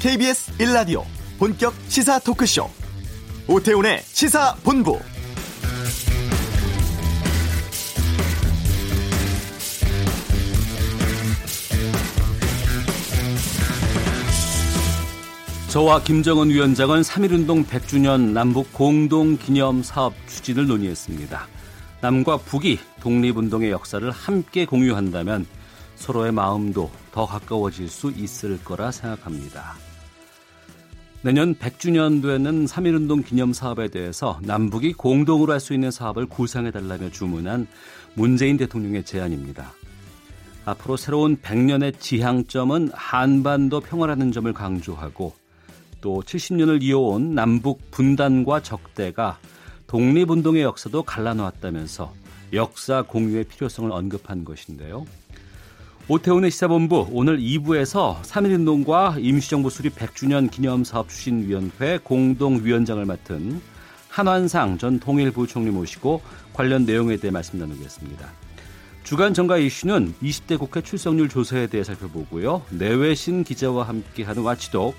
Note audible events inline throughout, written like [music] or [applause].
KBS 1라디오 본격 시사 토크쇼 오태훈의 시사본부 저와 김정은 위원장은 3.1운동 100주년 남북 공동기념 사업 추진을 논의했습니다. 남과 북이 독립운동의 역사를 함께 공유한다면 서로의 마음도 더 가까워질 수 있을 거라 생각합니다. 내년 100주년도에는 3.1운동 기념 사업에 대해서 남북이 공동으로 할 수 있는 사업을 구상해달라며 주문한 문재인 대통령의 제안입니다. 앞으로 새로운 100년의 지향점은 한반도 평화라는 점을 강조하고 또 70년을 이어온 남북 분단과 적대가 독립운동의 역사도 갈라놓았다면서 역사 공유의 필요성을 언급한 것인데요. 오태훈의 시사본부 오늘 2부에서 3.1운동과 임시정부 수립 100주년 기념사업 추진위원회 공동위원장을 맡은 한환상 전 통일부총리 모시고 관련 내용에 대해 말씀 나누겠습니다. 주간 정가 이슈는 20대 국회 출석률 조사에 대해 살펴보고요. 내외신 기자와 함께하는 와치독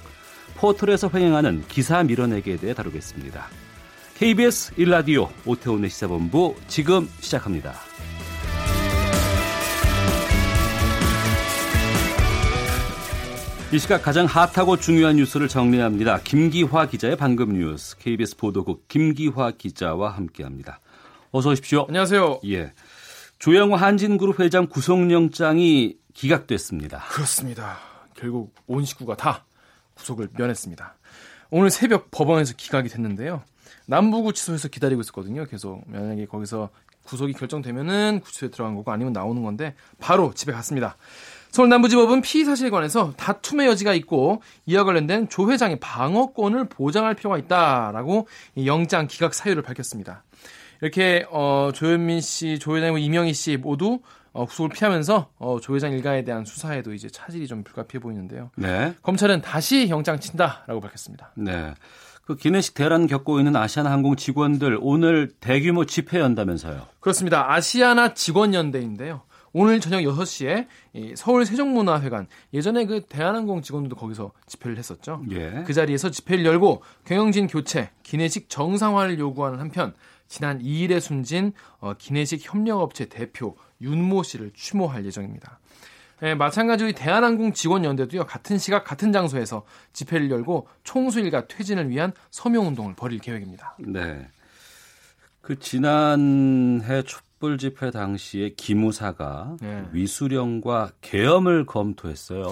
포털에서 횡행하는 기사 밀어내기에 대해 다루겠습니다. KBS 1라디오 오태훈의 시사본부 지금 시작합니다. 이 시각 가장 핫하고 중요한 뉴스를 정리합니다. 김기화 기자의 방금 뉴스 KBS 보도국 김기화 기자와 함께합니다. 어서 오십시오. 안녕하세요. 예. 조영호 한진그룹 회장 구속영장이 기각됐습니다. 그렇습니다. 결국 온 식구가 다 구속을 면했습니다. 오늘 새벽 법원에서 기각이 됐는데요. 남부구치소에서 기다리고 있었거든요. 계속 만약에 거기서 구속이 결정되면은 구치소에 들어간 거고 아니면 나오는 건데 바로 집에 갔습니다. 서울 남부지법은 피의 사실에 관해서 다툼의 여지가 있고 이와 관련된 조 회장의 방어권을 보장할 필요가 있다라고 영장 기각 사유를 밝혔습니다. 이렇게 어, 조현민 씨, 조 회장이고 이명희 씨 모두 어, 구속을 피하면서 어, 조 회장 일가에 대한 수사에도 이제 차질이 좀 불가피해 보이는데요. 네. 검찰은 다시 영장 친다라고 밝혔습니다. 네. 그 기내식 대란 겪고 있는 아시아나항공 직원들 오늘 대규모 집회 연다면서요. 그렇습니다. 아시아나 직원연대인데요. 오늘 저녁 6시에 서울 세종문화회관 예전에 그 대한항공 직원들도 거기서 집회를 했었죠. 예. 그 자리에서 집회를 열고 경영진 교체, 기내식 정상화를 요구하는 한편 지난 2일에 숨진 어, 기내식 협력업체 대표 윤모 씨를 추모할 예정입니다. 예, 마찬가지로 대한항공 직원연대도요 같은 시각 같은 장소에서 집회를 열고 총수일가 퇴진을 위한 서명운동을 벌일 계획입니다. 네. 그 지난해 촛불 집회 당시에 기무사가 네. 위수령과 계엄을 검토했어요.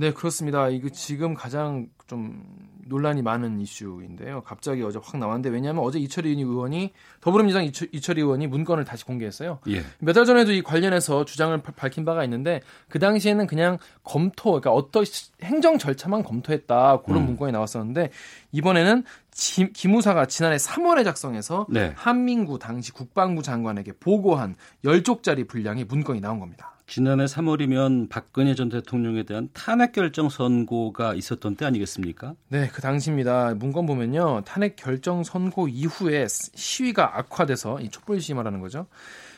네, 그렇습니다. 이거 지금 가장 좀 논란이 많은 이슈인데요. 갑자기 어제 확 나왔는데 왜냐하면 어제 이철희 의원이 더불어민주당 이철, 이철희 의원이 문건을 다시 공개했어요. 예. 몇달 전에도 이 관련해서 주장을 바- 밝힌 바가 있는데 그 당시에는 그냥 검토, 그러니까 어떤 시- 행정 절차만 검토했다 그런 음. 문건이 나왔었는데 이번에는 지, 기무사가 지난해 3월에 작성해서 네. 한민구 당시 국방부 장관에게 보고한 10쪽짜리 분량의 문건이 나온 겁니다. 지난해 3월이면 박근혜 전 대통령에 대한 탄핵 결정 선고가 있었던 때 아니겠습니까? 네, 그 당시입니다. 문건 보면요. 탄핵 결정 선고 이후에 시위가 악화돼서 이 촛불 시위 말하는 거죠.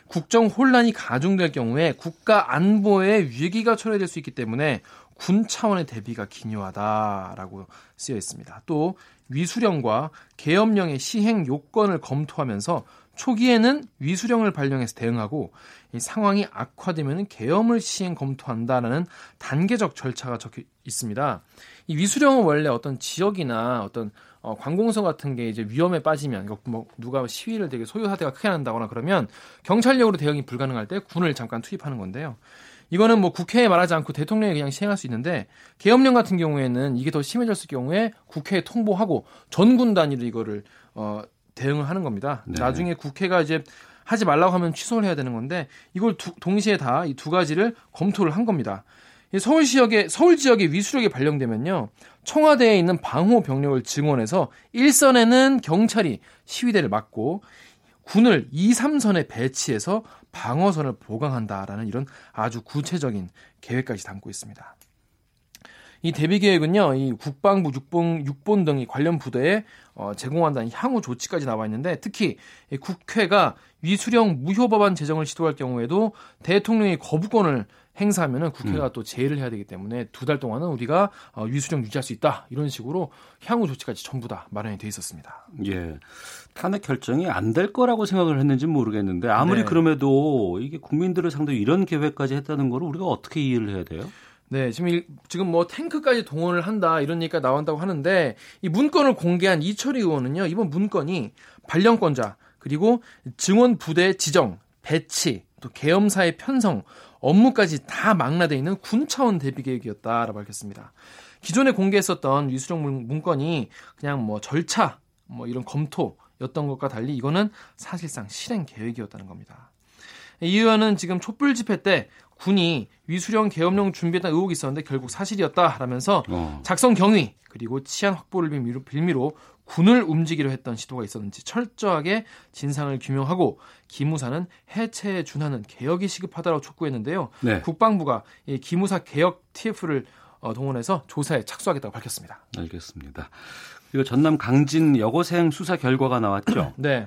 국정 혼란이 가중될 경우에 국가 안보에 위기가 초래될 수 있기 때문에 군 차원의 대비가 기요하다라고 쓰여 있습니다. 또 위수령과 계엄령의 시행 요건을 검토하면서 초기에는 위수령을 발령해서 대응하고 이 상황이 악화되면 계엄을 시행 검토한다라는 단계적 절차가 적혀 있습니다. 이 위수령은 원래 어떤 지역이나 어떤 어, 관공서 같은 게 이제 위험에 빠지면 뭐 누가 시위를 되게 소요 사태가 크게 난다거나 그러면 경찰력으로 대응이 불가능할 때 군을 잠깐 투입하는 건데요. 이거는 뭐 국회에 말하지 않고 대통령이 그냥 시행할 수 있는데 계엄령 같은 경우에는 이게 더 심해졌을 경우에 국회에 통보하고 전군 단위로 이거를 어 대응을 하는 겁니다. 네. 나중에 국회가 이제 하지 말라고 하면 취소를 해야 되는 건데 이걸 두- 동시에 다 이 두 가지를 검토를 한 겁니다. 이 서울 지역에 서울 지역에 위수력이 발령되면요 청와대에 있는 방호 병력을 증원해서 1선에는 경찰이 시위대를 막고 군을 2, 3선에 배치해서 방어선을 보강한다라는 이런 아주 구체적인 계획까지 담고 있습니다. 이 대비 계획은요, 이 국방부, 육본, 육본 등이 관련 부대에 어, 제공한다는 향후 조치까지 나와 있는데 특히 국회가 위수령 무효 법안 제정을 시도할 경우에도 대통령이 거부권을 행사하면은 국회가 음. 또 제의를 해야 되기 때문에 두 달 동안은 우리가 어, 위수령 유지할 수 있다 이런 식으로 향후 조치까지 전부 다 마련이 돼 있었습니다. 예, 탄핵 결정이 안 될 거라고 생각을 했는지 모르겠는데 아무리 네. 그럼에도 이게 국민들을 상대로 이런 계획까지 했다는 거를 우리가 어떻게 이해를 해야 돼요? 네, 지금 지금 뭐 탱크까지 동원을 한다 이런 얘기가 나온다고 하는데 이 문건을 공개한 이철희 의원은요 이번 문건이 발령권자 그리고 증원 부대 지정, 배치, 또 계엄사의 편성, 업무까지 다 망라돼 있는 군 차원 대비 계획이었다라고 밝혔습니다. 기존에 공개했었던 위수령 문건이 그냥 뭐 절차, 뭐 이런 검토였던 것과 달리 이거는 사실상 실행 계획이었다는 겁니다. 이 의원은 지금 촛불 집회 때 군이 위수령 계엄령 준비했다는 의혹이 있었는데 결국 사실이었다라면서 어. 작성 경위 그리고 치안 확보를 빌미로, 빌미로 군을 움직이려 했던 시도가 있었는지 철저하게 진상을 규명하고 기무사는 해체에 준하는 개혁이 시급하다고 촉구했는데요. 네. 국방부가 이 기무사 개혁 TF를 어, 동원해서 조사에 착수하겠다고 밝혔습니다. 알겠습니다. 그리고 전남 강진 여고생 수사 결과가 나왔죠. [clears throat] 네.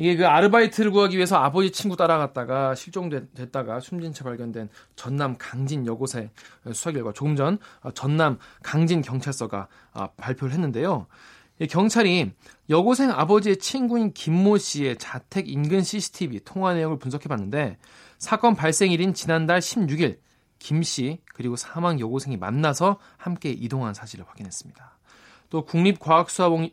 이게 그 아르바이트를 구하기 위해서 아버지 친구 따라갔다가 실종됐다가 숨진 채 발견된 전남 강진 여고생 수사 결과 조금 전 어, 전남 강진 경찰서가 아, 발표를 했는데요. 경찰이 여고생 아버지의 친구인 김모 씨의 자택 인근 CCTV 통화 내용을 분석해 봤는데 사건 발생일인 지난달 16일 김 씨 그리고 사망 여고생이 만나서 함께 이동한 사실을 확인했습니다. 또 국립과학수사원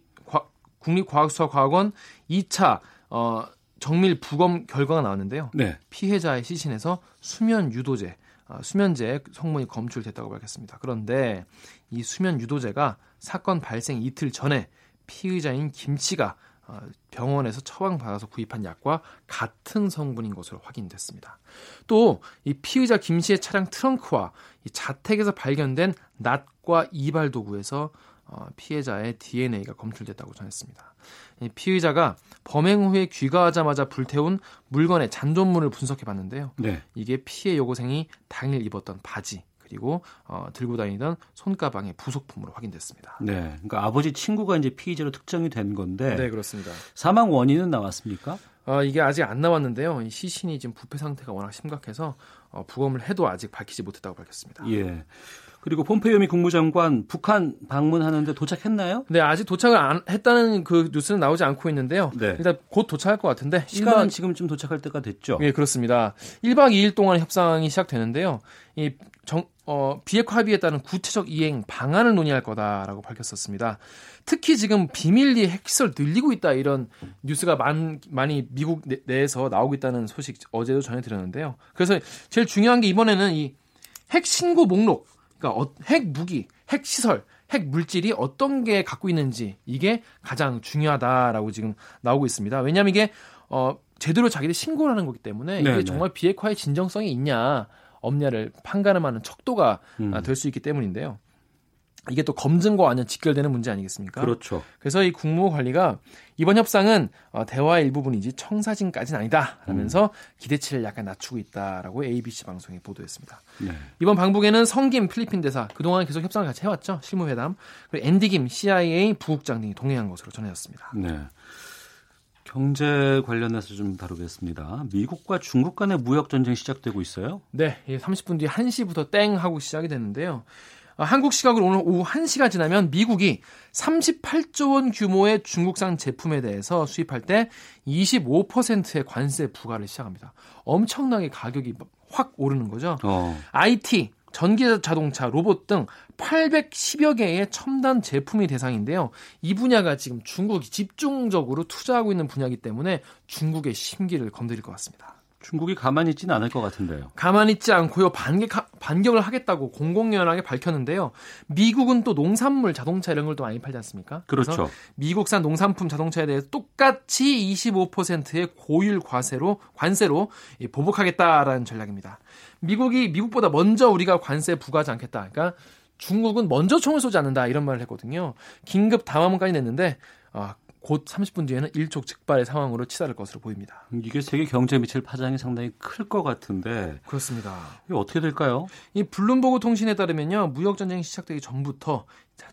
국립과학수사과학원 2차 어, 정밀 부검 결과가 나왔는데요. 네. 피해자의 시신에서 수면 유도제, 어, 수면제 성분이 검출됐다고 밝혔습니다. 그런데 이 수면 유도제가 사건 발생 이틀 전에 피의자인 김 씨가 어, 병원에서 처방받아서 구입한 약과 같은 성분인 것으로 확인됐습니다. 또 이 피의자 김 씨의 차량 트렁크와 이 자택에서 발견된 낫과 이발 도구에서 어, 피해자의 DNA가 검출됐다고 전했습니다. 피의자가 범행 후에 귀가하자마자 불태운 물건의 잔존물을 분석해 봤는데요. 네. 이게 피해 여고생이 당일 입었던 바지 그리고 어, 들고 다니던 손가방의 부속품으로 확인됐습니다. 네, 그러니까 아버지 친구가 이제 피의자로 특정이 된 건데. 네, 그렇습니다. 사망 원인은 나왔습니까? 어, 이게 아직 안 나왔는데요. 이 시신이 지금 부패 상태가 워낙 심각해서 어, 부검을 해도 아직 밝히지 못했다고 밝혔습니다. 예. 그리고 폼페이오 미 국무장관 북한 방문하는데 도착했나요? 네, 아직 도착을 안 했다는 그 뉴스는 나오지 않고 있는데요. 네. 일단 곧 도착할 것 같은데 시간은 1박... 지금쯤 도착할 때가 됐죠. 네, 그렇습니다. 1박 2일 동안 협상이 시작되는데요. 이 정, 어, 비핵 화합에 따른 구체적 이행 방안을 논의할 거다라고 밝혔었습니다. 특히 지금 비밀리 핵시설 늘리고 있다 이런 뉴스가 많, 많이 미국 내에서 나오고 있다는 소식 어제도 전해드렸는데요. 그래서 제일 중요한 게 이번에는 이 핵 신고 목록 그러니까 어, 핵 무기, 핵 시설, 핵 물질이 어떤 게 갖고 있는지 이게 가장 중요하다라고 지금 나오고 있습니다. 왜냐하면 이게 어, 제대로 자기들 신고를 하는 거기 때문에 이게 네네. 정말 비핵화의 진정성이 있냐 없냐를 판가름하는 척도가 음. 될수 있기 때문인데요. 이게 또 검증과 완전 직결되는 문제 아니겠습니까? 그렇죠. 그래서 이 국무 관리가 이번 협상은 어, 대화의 일부분이지 청사진까지는 아니다. 라면서 음. 기대치를 약간 낮추고 있다라고 ABC 방송이 보도했습니다. 네. 이번 방북에는 성김 필리핀 대사 그동안 계속 협상을 같이 해왔죠. 실무회담. 그리고 앤디 김 CIA 부국장 등이 동행한 것으로 전해졌습니다. 네. 경제 관련해서 좀 다루겠습니다. 미국과 중국 간의 무역 전쟁 시작되고 있어요? 네, 30분 뒤에 1시부터 땡 하고 시작이 됐는데요. 어, 한국 시각으로 오늘 오후 1시가 지나면 미국이 38조 원 규모의 중국산 제품에 대해서 수입할 때 25%의 관세 부과를 시작합니다. 엄청나게 가격이 확 오르는 거죠. 어. IT, 전기 자동차, 로봇 등 810여 개의 첨단 제품이 대상인데요. 이 분야가 지금 중국이 집중적으로 투자하고 있는 분야이기 때문에 중국의 심기를 건드릴 것 같습니다. 중국이 가만히 있지는 않을 것 같은데요. 가만히 있지 않고요. 반격, 반격을 하겠다고 공공연하게 밝혔는데요. 미국은 또 농산물, 자동차 이런 걸 또 많이 팔지 않습니까? 그렇죠. 미국산 농산품 자동차에 대해서 똑같이 25%의 고율 과세로, 관세로 보복하겠다라는 전략입니다. 미국이 미국보다 먼저 우리가 관세 부과하지 않겠다. 그러니까 중국은 먼저 총을 쏘지 않는다 이런 말을 했거든요. 긴급 담화문까지 냈는데 어, 곧 30분 뒤에는 일촉즉발의 상황으로 치달을 것으로 보입니다. 이게 세계 경제에 미칠 파장이 상당히 클 것 같은데 그렇습니다. 이게 어떻게 될까요? 이 블룸버그 통신에 따르면요 무역 전쟁이 시작되기 전부터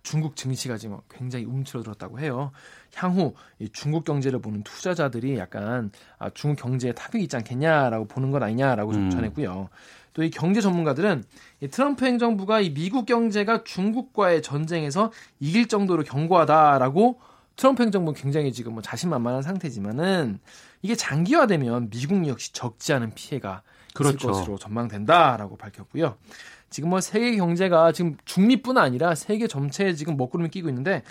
중국 증시가 지금 굉장히 움츠러들었다고 해요. 향후 중국 경제를 보는 투자자들이 약간 아, 중국 경제에 타격이 있지 않겠냐라고 보는 건 아니냐라고 좀 음. 전했고요. 또 이 경제 전문가들은 이 트럼프 행정부가 이 미국 경제가 중국과의 전쟁에서 이길 정도로 견고하다라고 트럼프 행정부는 굉장히 지금 뭐 자신만만한 상태지만은 이게 장기화되면 미국 역시 적지 않은 피해가 그렇죠. 있을 것으로 전망된다라고 밝혔고요. 지금 뭐 세계 경제가 지금 중미뿐 아니라 세계 전체에 지금 먹구름을 끼고 있는데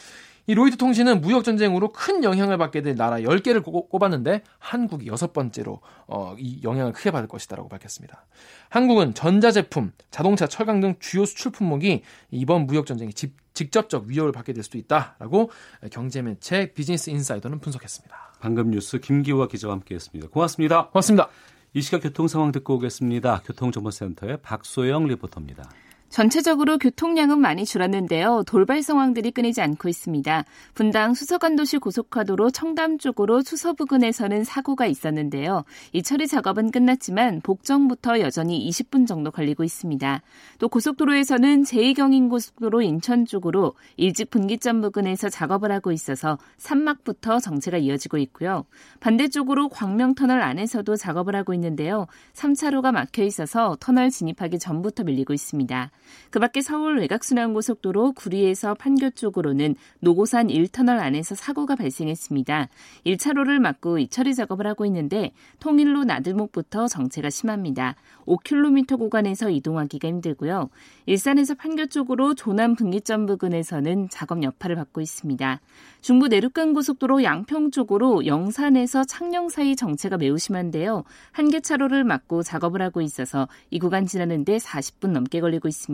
이 로이드 통신은 무역 전쟁으로 큰 영향을 받게 될 나라 10개를 꼽았는데 한국이 여섯 번째로 어, 이 영향을 크게 받을 것이다라고 밝혔습니다. 한국은 전자제품, 자동차, 철강 등 주요 수출 품목이 이번 무역 전쟁에 집, 직접적 위협을 받게 될 수도 있다라고 경제매체 비즈니스 인사이더는 분석했습니다. 방금 뉴스 김기화 기자와 함께했습니다. 고맙습니다. 고맙습니다. 이 시각 교통 상황 듣고 오겠습니다. 교통정보센터의 박소영 리포터입니다. 전체적으로 교통량은 많이 줄었는데요. 돌발 상황들이 끊이지 않고 있습니다. 분당 수서간도시 고속화도로 청담 쪽으로 수서 부근에서는 사고가 있었는데요. 이 처리 작업은 끝났지만 복정부터 여전히 20분 정도 걸리고 있습니다. 또 고속도로에서는 제2경인고속도로 인천 쪽으로 일찍 분기점 부근에서 작업을 하고 있어서 산막부터 정체가 이어지고 있고요. 반대쪽으로 광명터널 안에서도 작업을 하고 있는데요. 3차로가 막혀 있어서 터널 진입하기 전부터 밀리고 있습니다. 그 밖에 서울 외곽순환고속도로 구리에서 판교 쪽으로는 노고산 1터널 안에서 사고가 발생했습니다. 1차로를 막고 이처리 작업을 하고 있는데 통일로 나들목부터 정체가 심합니다. 5km 구간에서 이동하기가 힘들고요. 일산에서 판교 쪽으로 조남 분기점 부근에서는 작업 여파를 받고 있습니다. 중부 내륙간 고속도로 양평 쪽으로 영산에서 창녕 사이 정체가 매우 심한데요. 한 개 차로를 막고 작업을 하고 있어서 이 구간 지나는데 40분 넘게 걸리고 있습니다.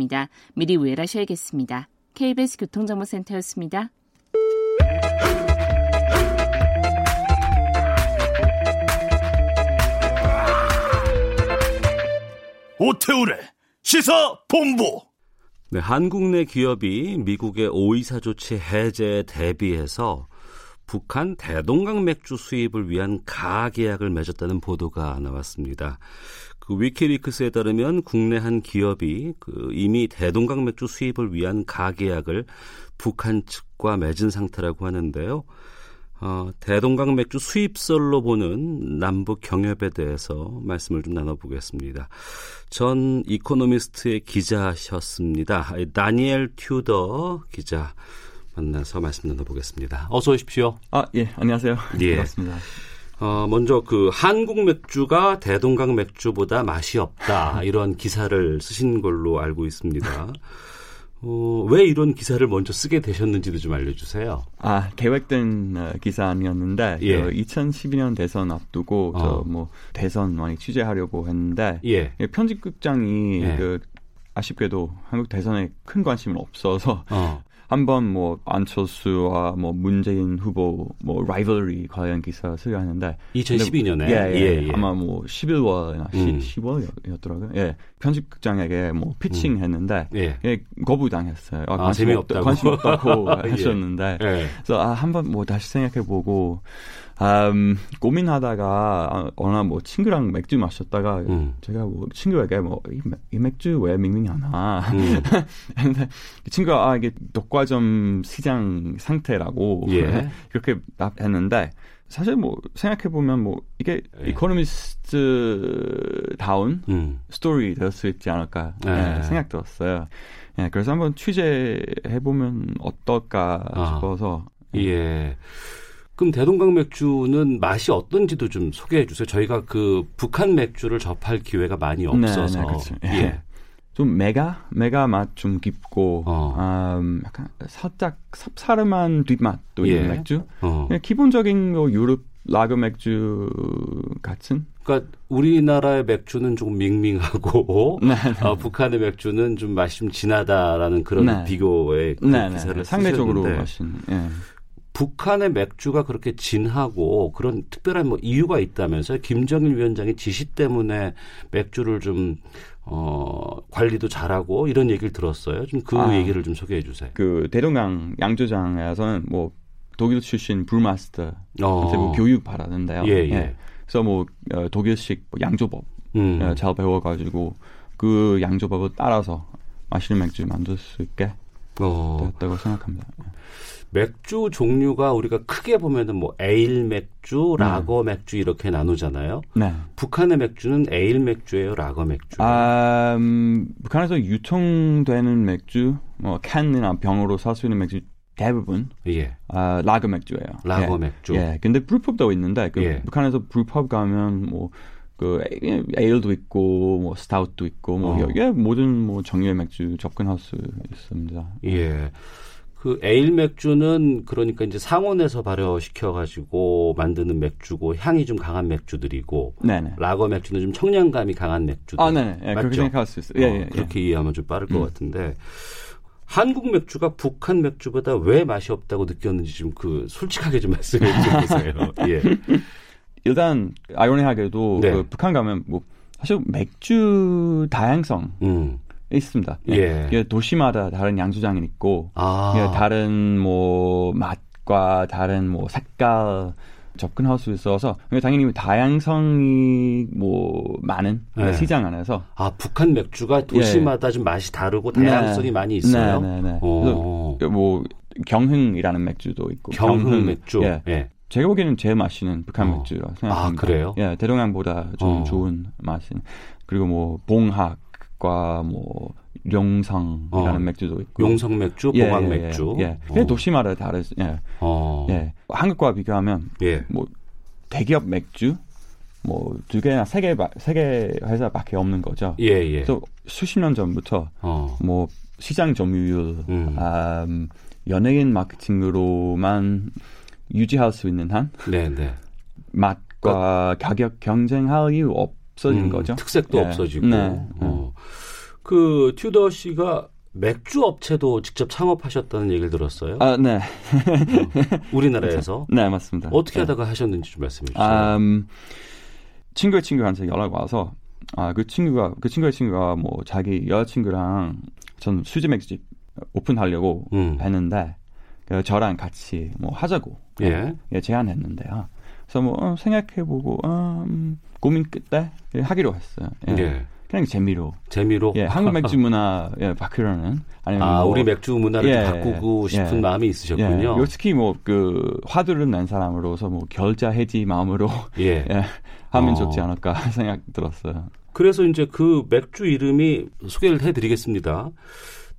미리 우회하셔야겠습니다. KBS 교통정보센터였습니다. 오태우래 시사 본부. 네, 한국 내 기업이 미국의 오이사 조치 해제에 대비해서 북한 대동강 맥주 수입을 위한 가하 계약을 맺었다는 보도가 나왔습니다. 그 위키리크스에 따르면 국내 한 기업이 그 이미 대동강 맥주 수입을 위한 가하 계약을 북한 측과 맺은 상태라고 하는데요. 어, 대동강 맥주 수입설로 보는 남북 경협에 대해서 말씀을 좀 나눠보겠습니다. 전 이코노미스트의 기자셨습니다. 다니엘 튜더 기자 만나서 말씀 나눠보겠습니다. 어서 오십시오. 아, 예, 안녕하세요. 예. 반갑습니다. 어, 먼저 그 한국 맥주가 대동강 맥주보다 맛이 없다 [laughs] 이런 기사를 쓰신 걸로 알고 있습니다. 어, 왜 이런 기사를 먼저 쓰게 되셨는지도 좀 알려주세요. 아 계획된 어, 기사 아니었는데 예. 2012년 대선 앞두고 어. 저뭐 대선 많이 취재하려고 했는데 예. 편집국장이 예. 그 아쉽게도 한국 대선에 큰 관심은 없어서 어. [laughs] 한번 뭐 안철수와 뭐 문재인 후보 뭐 라이벌리 관련 기사 쓰려 하는데 2012년에 예, 예, 예, 예. 아마 뭐 11월이나 음. 10, 월이었더라고요 예. 편집국장에게 뭐 피칭했는데 음. 예. 예, 거부당했어요. 아, 관심 아, 없다, 관심 없다고 [laughs] [laughs] 하셨는데 예. 그래서 아, 한번 뭐 다시 생각해 보고 음, 고민하다가 어느 뭐 친구랑 맥주 마셨다가 음. 제가 뭐 친구에게 뭐이 이 맥주 왜 밍밍 하나 음. [laughs] 근데 친구가 아 이게 독과점 시장 상태라고 예. 그렇게 답했는데 사실 뭐 생각해 보면 뭐 이게 예. 이코노미스트 다운 음. 스토리 될 수 있지 않을까 예. 예, 생각 들었어요. 예, 그래서 한번 취재해 보면 어떨까 아. 싶어서 예. 그럼 대동강 맥주는 맛이 어떤지도 좀 소개해 주세요. 저희가 그 북한 맥주를 접할 기회가 많이 네, 없어서. 네, 네, 그렇죠. 예. 좀 메가 메가 맛 좀 깊고 어. 음, 약간 살짝 쌉싸름한 뒷맛도 예. 있는 맥주. 어. 기본적인 뭐 유럽 라거 맥주 같은. 그러니까 우리나라의 맥주는 조금 밍밍하고 [laughs] 네, 네. 어, 북한의 맥주는 좀 맛이 좀 진하다라는 그런 네. 비교의 그 네, 기사를 상대적으로 맛있는. 예. 북한의 맥주가 그렇게 진하고 그런 특별한 뭐 이유가 있다면서요? 김정일 위원장의 지시 때문에 맥주를 좀 어, 관리도 잘하고 이런 얘기를 들었어요. 좀그 얘기를 좀 소개해 주세요. 그 대동강 양조장에서는 뭐 독일 출신 브루마스터 어. 뭐 교육 받았는데요. 예, 예. 예. 그래서 뭐 어, 독일식 양조법 음. 예, 잘 배워가지고 그 양조법을 따라서 맛있는 맥주 만들 수 있게 어. 됐다고 생각합니다. 예. 맥주 종류가 우리가 크게 보면은 뭐 에일 맥주, 네. 라거 네. 맥주 이렇게 나누잖아요. 네. 북한의 맥주는 에일 맥주예요, 라거 맥주. 아, 음, 북한에서 유통되는 맥주, 뭐 캔이나 병으로 살 수 있는 맥주 대부분 예. 아, 라거 맥주예요. 라거 예. 맥주. 예. 근데 brewpub도 있는데 그 예. 북한에서 brewpub 가면 뭐그 에일도 있고 뭐 스타우트도 있고 뭐 어. 여기에 모든 뭐 종류의 맥주 접근할 수 있습니다. 예. 그 에일 맥주는 그러니까 이제 상온에서 발효시켜 가지고 만드는 맥주고 향이 좀 강한 맥주들이고 네네. 라거 맥주는 좀 청량감이 강한 맥주들. 아, 네, 예, 그렇게 생각할 수 있어요. 예, 어, 예, 그렇게 이해하면 좀 빠를 음. 것 같은데 한국 맥주가 북한 맥주보다 왜 맛이 없다고 느꼈는지 좀 그 솔직하게 좀 [laughs] 말씀해 주세요. 예. [laughs] 일단 아이러니하게도 네. 그 북한 가면 뭐 사실 맥주 다양성 음. 있습니다. 예. 예. 도시마다 다른 양주장이 있고, 아. 예, 다른 뭐 맛과 다른 뭐 색깔 접근할 수 있어서 당연히 다양성이 뭐 많은 네. 시장 안에서 아 북한 맥주가 도시마다 예. 좀 맛이 다르고 다양성이 네. 많이 있어요. 네, 네, 네. 뭐 경흥이라는 맥주도 있고 경흥, 경흥 맥주. 예. 예. 제가 보기에는 제일 맛있는 북한 어. 맥주라 생각합니다. 아 그래요? 예, 대동양보다 좀 어. 좋은 맛인. 그리고 뭐 봉학 맥과 뭐 용성이라는 어. 맥주도 있고 용성 맥주, 예, 봉황 예, 예, 맥주. 예. 예. 어. 도시마다 다르지. 예. 어. 예. 한국과 비교하면 예. 뭐 대기업 맥주 뭐 두 개나 세 개 세 개 회사밖에 없는 거죠. 예, 예. 그래서 수십 년 전부터 어. 뭐 시장 점유율, 음. 음, 연예인 마케팅으로만 유지할 수 있는 한 네, 네. 맛과 가격 경쟁할 이유 없 없어진 음, 거죠. 특색도 예. 없어지고. 네. 어. 그 튜더 씨가 맥주 업체도 직접 창업하셨다는 얘기를 들었어요. 아, 네. 어, 우리나라에서. [laughs] 네, 맞습니다. 어떻게 네. 하다가 하셨는지 좀 말씀해 주세요. 아, 음, 친구의 친구한테 연락 와서 아, 그 친구가 그 친구의 친구가 뭐 자기 여자친구랑 전 수제 맥주집 오픈하려고 음. 했는데 그 저랑 같이 뭐 하자고 예. 예 제안했는데요. 그래서 뭐 어, 생각해보고 어, 음, 고민 끝에 하기로 했어요. 예. 예. 그냥 재미로. 재미로. 예, 한국 맥주 문화 예, 바꾸려는 아니면 아, 뭐, 우리 맥주 문화를 예, 바꾸고 싶은 예, 마음이 있으셨군요. 예, 특히 뭐 그 화두를 낸 사람으로서 뭐 결자 해지 마음으로 예. [laughs] 예 하면 어. 좋지 않을까 [laughs] 생각 들었어요. 그래서 이제 그 맥주 이름이 소개를 해드리겠습니다.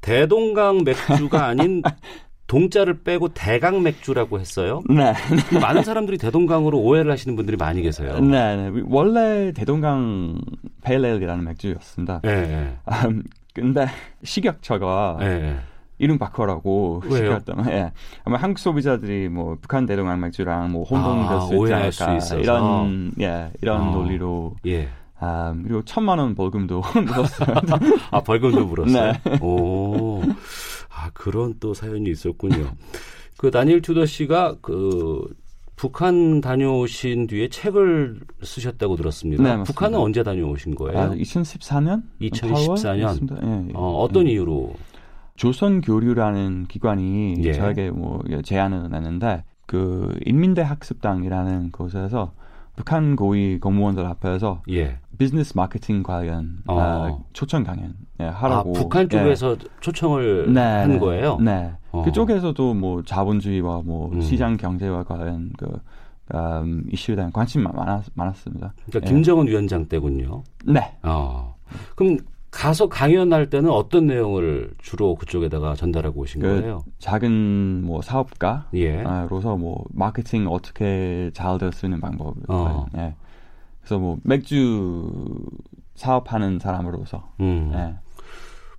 대동강 맥주가 아닌 [laughs] 동자를 빼고 대강 맥주라고 했어요. 네. 많은 사람들이 대동강으로 오해를 하시는 분들이 많이 계세요. 네. 네. 원래 대동강 페일레일이라는 맥주였습니다. 네. 네. 음, 근데 식약처가 네. 이름 바꿔라고 시켰던 예. 아마 한국 소비자들이 뭐 북한 대동강 맥주랑 뭐 혼동될 아, 수 있지 않을까 이런 예 이런 어. 논리로 예. 아, 그리고 천만 원 벌금도 [laughs] 물었어요. [laughs] 아, 벌금도 물었어요? 네. 오. 아, 그런 또 사연이 있었군요. [laughs] 그 다니엘 투더 씨가 그 북한 다녀오신 뒤에 책을 쓰셨다고 들었습니다. 네, 북한은 언제 다녀오신 거예요? 아, 2014년? 2014년? 예, 예, 어, 어떤 예. 이유로? 조선 교류라는 기관이 예. 저에게 뭐 제안을 했는데 그 인민대학습당이라는 곳에서 북한 고위 공무원들 앞에서 예. 비즈니스 마케팅 관련 어. 어, 초청 강연 예, 하라고. 아, 북한 쪽에서 예. 초청을 네, 한 네. 거예요? 네. 어. 그쪽에서도 뭐 자본주의와 뭐 음. 시장 경제와 관련 그 음, 이슈에 대한 관심이 많았, 많았습니다. 그러니까 예. 김정은 위원장 때군요. 네. 어. 그럼 가서 강연할 때는 어떤 내용을 주로 그쪽에다가 전달하고 오신 그 거예요? 작은 뭐 사업가로서 예. 뭐 마케팅 어떻게 잘 될 수 있는 방법. 어. 예. 그래서 뭐 맥주 사업하는 사람으로서. 음. 예.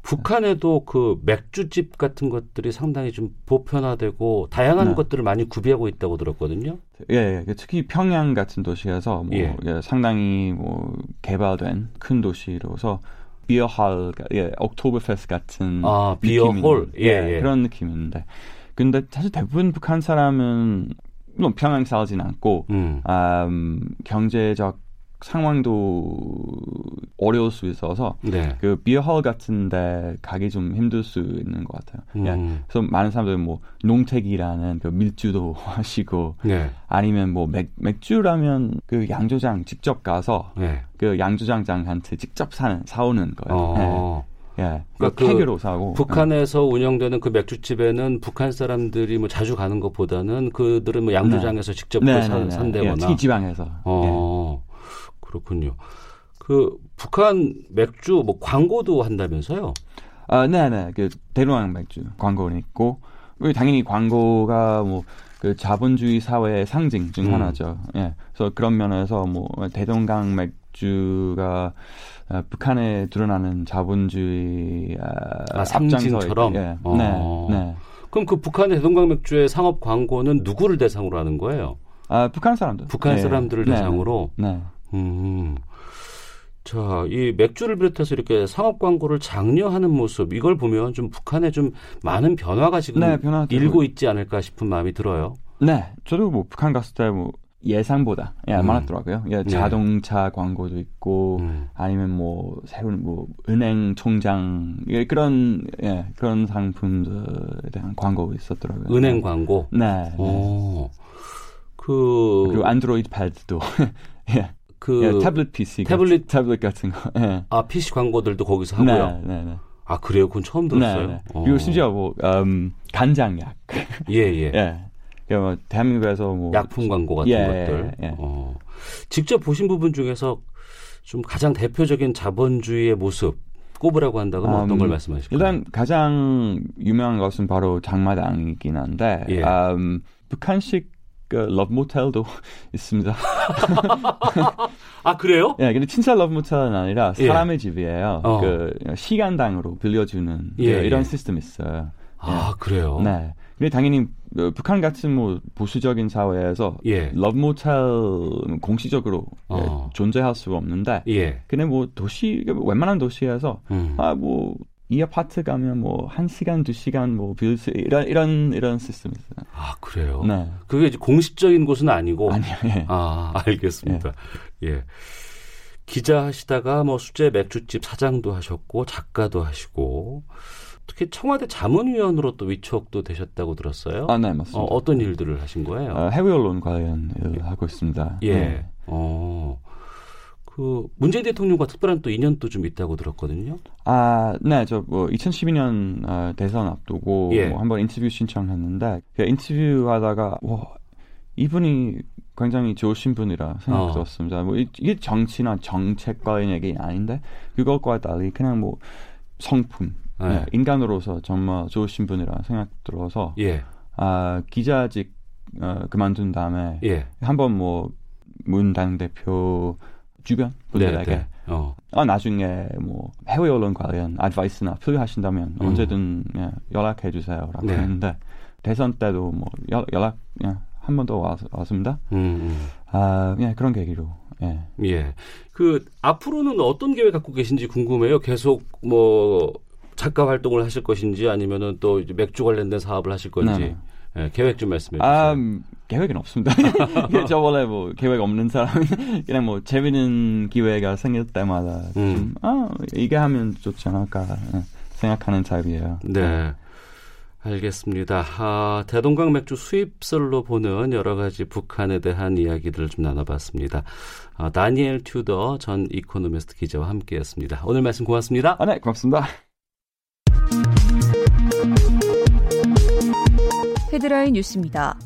북한에도 그 맥주집 같은 것들이 상당히 좀 보편화되고 다양한 네. 것들을 많이 구비하고 있다고 들었거든요. 예, 예. 그 특히 평양 같은 도시에서 뭐 예. 예, 상당히 뭐 개발된 큰 도시로서 비어홀, 예, 옥토버페스트 같은 아, 비어홀, 예, 예, 예, 그런 느낌인데, 근데 사실 대부분 북한 사람은 물론 평양 살진 않고, 음. 음, 경제적 상황도 어려울 수 있어서 네. 그 비어홀 같은데 가기 좀 힘들 수 있는 것 같아요. 음. 예. 그래서 많은 사람들이 뭐 농택이라는 그 밀주도 [laughs] 하시고 네. 아니면 뭐 맥, 맥주라면 그 양조장 직접 가서 네. 그 양조장장한테 직접 사는 사오는 거예요. 어. 예. 예. 그러니까 팩으로 그 사고. 북한에서 예. 운영되는 그 맥주집에는 북한 사람들이 뭐 자주 가는 것보다는 그들은 뭐 양조장에서 네. 직접 네, 산, 네, 네. 산대거나. 예, 특히 지방에서. 어. 예. 그렇군요. 그 북한 맥주 뭐 광고도 한다면서요? 아, 네, 네. 그 대동강 맥주 광고는 있고 당연히 광고가 뭐 그 자본주의 사회의 상징 중 음. 하나죠. 예. 그래서 그런 면에서 뭐 대동강 맥주가 어, 북한에 드러나는 자본주의 아, 상징처럼. 예. 어. 네, 네. 그럼 그 북한의 대동강 맥주의 상업 광고는 누구를 대상으로 하는 거예요? 아, 북한 사람들. 북한 네. 사람들을 네. 대상으로. 네. 음. 자, 이 맥주를 비롯해서 이렇게 상업 광고를 장려하는 모습 이걸 보면 좀 북한에 좀 많은 변화가 지금 네, 일고 있지 않을까 싶은 마음이 들어요. 네, 저도 뭐 북한 갔을 때뭐 예상보다 예, 음. 많았더라고요. 예, 네. 자동차 네. 광고도 있고 음. 아니면 뭐 새로운 뭐 은행 총장 예, 그런 예, 그런 상품들에 대한 광고 있었더라고요. 은행 광고. 네. 오. 네. 그 그리고 안드로이드 패드도 [laughs] 예. 그 예, 태블릿 PC 태블릿 태블릿 같은 거. 예. 아 PC 광고들도 거기서 하고요. 네, 네, 네. 아 그래요? 그건 처음 들었어요. 네, 네. 그리고 심지어 뭐 음, 간장약. 예 예. [laughs] 예. 뭐 대한민국에서 뭐 약품 광고 같은 예, 것들. 예. 어. 직접 보신 부분 중에서 좀 가장 대표적인 자본주의의 모습 꼽으라고 한다면 음, 어떤 걸 말씀하실까요? 일단 가장 유명한 것은 바로 장마당이긴 한데 예. 음, 북한식 그 러브 모텔도 [laughs] 있습니다. [laughs] 아 그래요? 예, 근데 진짜 러브 모텔은 아니라 예. 사람의 예. 집이에요. 어. 그 시간당으로 빌려주는 예, 그 이런 예. 시스템 있어요. 아 예. 그래요? 네. 근데 당연히 어, 북한 같은 뭐 보수적인 사회에서 예. 러브 모텔 공식적으로 어. 예, 존재할 수가 없는데 예. 근데 뭐 도시 웬만한 도시에서 음. 아 뭐 이 아파트 가면 뭐 한 시간 두 시간 뭐 빌릴 수 이런 이런 이런 시스템이 있어요. 아 그래요? 네. 그게 이제 공식적인 곳은 아니고. 아니요. 예. 아 알겠습니다. 예. 예. 기자 하시다가 뭐 수제 맥주집 사장도 하셨고 작가도 하시고 특히 청와대 자문위원으로 또 위촉도 되셨다고 들었어요. 아, 네, 맞습니다. 어, 떤 일들을 하신 거예요? 어, 해외 언론 관련 하고 있습니다. 예. 네. 어. 그 문재인 대통령과 특별한 또 인연도 좀 있다고 들었거든요. 아, 네, 저 뭐 2012년 어, 대선 앞두고 예. 뭐 한번 인터뷰 신청했는데 그 인터뷰하다가 와 이분이 굉장히 좋으신 분이라 생각들었습니다. 어. 뭐 이게 정치나 정책과의 얘기 아닌데 그것과 달리 그냥 뭐 성품 네. 네, 인간으로서 정말 좋으신 분이라 생각 들어서 예. 아 기자직 어, 그만둔 다음에 예. 한번 뭐 문 당 대표 주변 분들에게 네, 네. 어. 아, 나중에 뭐 해외 언론 관련 아드바이스나 필요하신다면 음. 언제든 예, 연락해 주세요라고 네. 했는데 대선 때도 뭐 여, 연락 예, 한번 더 왔습니다. 음, 음. 아, 예, 그런 계기로 예. 예. 그 앞으로는 어떤 계획 갖고 계신지 궁금해요. 계속 뭐 작가 활동을 하실 것인지 아니면은 또 맥주 관련된 사업을 하실 건지 네. 네, 계획 좀 말씀해 주세요. 아, 음, 계획은 없습니다. [laughs] 저 원래 뭐 계획 없는 사람 [laughs] 그냥 뭐 재밌는 기회가 생길 때마다 음. 좀, 아, 이게 하면 좋지 않을까 예, 생각하는 타입이에요. 네. 알겠습니다. 아, 대동강 맥주 수입설로 보는 여러 가지 북한에 대한 이야기들을 좀 나눠봤습니다. 아, 다니엘 튜더 전 이코노미스트 기자와 함께했습니다. 오늘 말씀 고맙습니다. 아, 네, 고맙습니다. 헤드라인 뉴스입니다.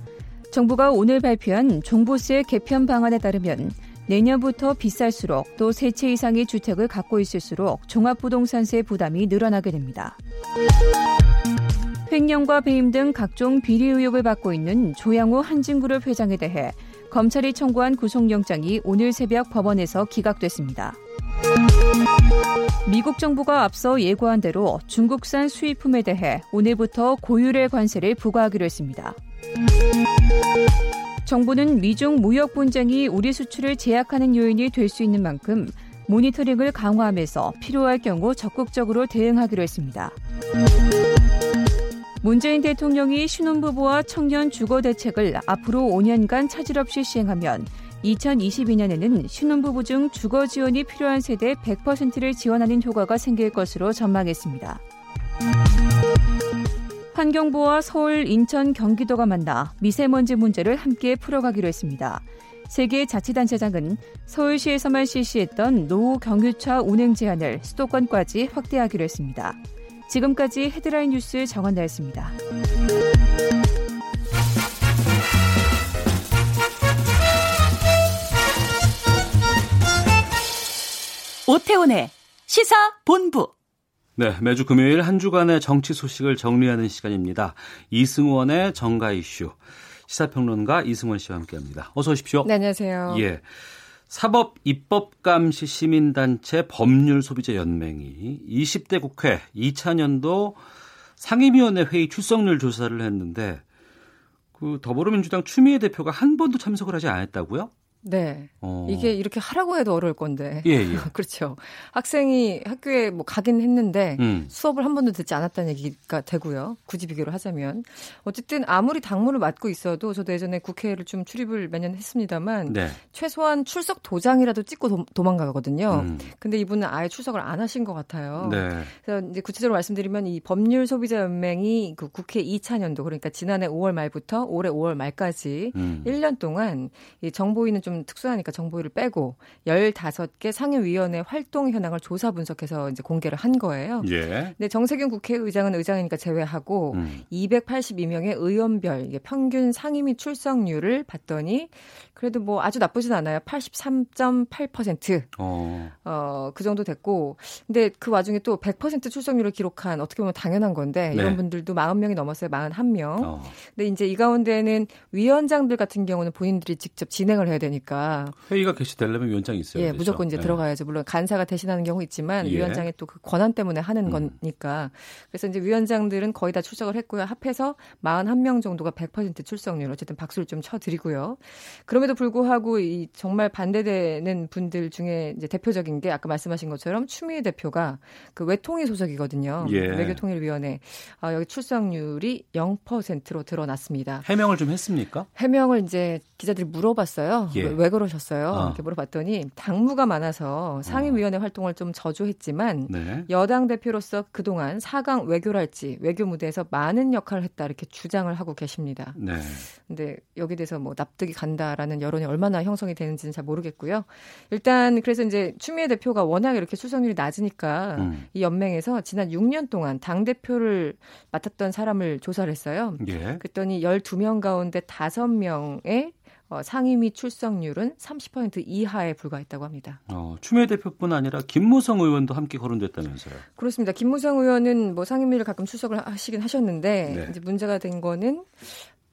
정부가 오늘 발표한 종부세 개편 방안에 따르면 내년부터 비쌀수록 또 세 채 이상의 주택을 갖고 있을수록 종합부동산세 부담이 늘어나게 됩니다. 횡령과 배임 등 각종 비리 의혹을 받고 있는 조양호 한진그룹 회장에 대해 검찰이 청구한 구속영장이 오늘 새벽 법원에서 기각됐습니다. 미국 정부가 앞서 예고한 대로 중국산 수입품에 대해 오늘부터 고율의 관세를 부과하기로 했습니다. 정부는 미중 무역 분쟁이 우리 수출을 제약하는 요인이 될 수 있는 만큼 모니터링을 강화하면서 필요할 경우 적극적으로 대응하기로 했습니다. 문재인 대통령이 신혼부부와 청년 주거 대책을 앞으로 5년간 차질 없이 시행하면 2022년에는 신혼부부 중 주거 지원이 필요한 세대 100%를 지원하는 효과가 생길 것으로 전망했습니다. 환경부와 서울, 인천, 경기도가 만나 미세먼지 문제를 함께 풀어가기로 했습니다. 세계 자치단체장은 서울시에서만 실시했던 노후 경유차 운행 제한을 수도권까지 확대하기로 했습니다. 지금까지 헤드라인 뉴스 정원나였습니다. 오태훈의 시사 본부. 네, 매주 금요일 한 주간의 정치 소식을 정리하는 시간입니다. 이승원의 정가 이슈. 시사평론가 이승원 씨와 함께 합니다. 어서 오십시오. 네, 안녕하세요. 예. 사법 입법 감시 시민단체 법률 소비자 연맹이 20대 국회 2000년도 상임위원회 회의 출석률 조사를 했는데 그 더불어민주당 추미애 대표가 한 번도 참석을 하지 않았다고요? 네. 어. 이게 이렇게 하라고 해도 어려울 건데. 예, 예. [laughs] 그렇죠. 학생이 학교에 뭐 가긴 했는데 음. 수업을 한 번도 듣지 않았다는 얘기가 되고요. 굳이 비교를 하자면. 어쨌든 아무리 당무를 맡고 있어도 저도 예전에 국회를 좀 출입을 몇년 했습니다만 네. 최소한 출석 도장이라도 찍고 도, 망가거든요. 음. 근데 이분은 아예 출석을 안 하신 것 같아요. 네. 그래서 이제 구체적으로 말씀드리면 이 법률 소비자 연맹이 그 국회 2차 년도 그러니까 지난해 5월 말부터 올해 5월 말까지 음. 1년 동안 이 정보위는 좀 특수하니까 정보를 빼고 15개 상임위원회 활동 현황을 조사 분석해서 이제 공개를 한 거예요. 예. 근데 정세균 국회의장은 의장이니까 제외하고 음. 282명의 의원별 평균 상임위 출석률을 봤더니 그래도 뭐 아주 나쁘진 않아요. 83.8%. 어. 어, 그 정도 됐고. 근데 그 와중에 또 100% 출석률을 기록한 어떻게 보면 당연한 건데 네. 이런 분들도 40명이 넘었어요. 41명. 어. 근데 이제 이 가운데는 위원장들 같은 경우는 본인들이 직접 진행을 해야 되니까 회의가 개시되려면 위원장이 있어요. 예, 무조건 이제 네. 들어가야죠. 물론 간사가 대신하는 경우 있지만 예. 위원장의 또 그 권한 때문에 하는 음. 거니까. 그래서 이제 위원장들은 거의 다 출석을 했고요. 합해서 41명 정도가 100% 출석률 어쨌든 박수를 좀 쳐 드리고요. 그러면 그럼에도 불구하고 이 정말 반대되는 분들 중에 이제 대표적인 게 아까 말씀하신 것처럼 추미애 대표가 그 외통위 소속이거든요. 예. 외교통일위원회 아, 여기 출석률이 0%로 드러났습니다. 해명을 좀 했습니까? 해명을 이제 기자들이 물어봤어요. 예. 왜, 그러셨어요? 아. 이렇게 물어봤더니 당무가 많아서 상임위원회 어. 활동을 좀 저조했지만 네. 여당 대표로서 그동안 4강 외교랄지 외교 무대에서 많은 역할을 했다 이렇게 주장을 하고 계십니다. 네. 근데 여기 대해서 뭐 납득이 간다라는 대한 여론이 얼마나 형성이 되는지는 잘 모르겠고요. 일단 그래서 이제 추미애 대표가 워낙 이렇게 출석률이 낮으니까 음. 이 연맹에서 지난 6년 동안 당 대표를 맡았던 사람을 조사를 했어요. 예. 그랬더니 12명 가운데 5명의 어, 상임위 출석률은 30% 이하에 불과했다고 합니다. 어, 추미애 대표뿐 아니라 김무성 의원도 함께 거론됐다면서요? 그렇습니다. 김무성 의원은 뭐 상임위를 가끔 출석을 하시긴 하셨는데 네. 이제 문제가 된 거는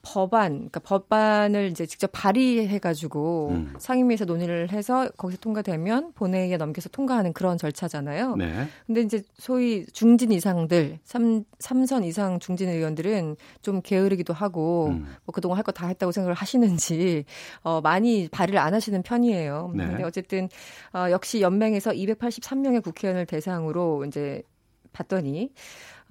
법안, 그러니까 법안을 이제 직접 발의해가지고 음. 상임위에서 논의를 해서 거기서 통과되면 본회의에 넘겨서 통과하는 그런 절차잖아요. 네. 근데 이제 소위 중진 이상들, 삼, 삼선 이상 중진 의원들은 좀 게으르기도 하고 음. 뭐 그동안 할 거 다 했다고 생각을 하시는지 어, 많이 발의를 안 하시는 편이에요. 네. 근데 어쨌든 어, 역시 연맹에서 283명의 국회의원을 대상으로 이제 봤더니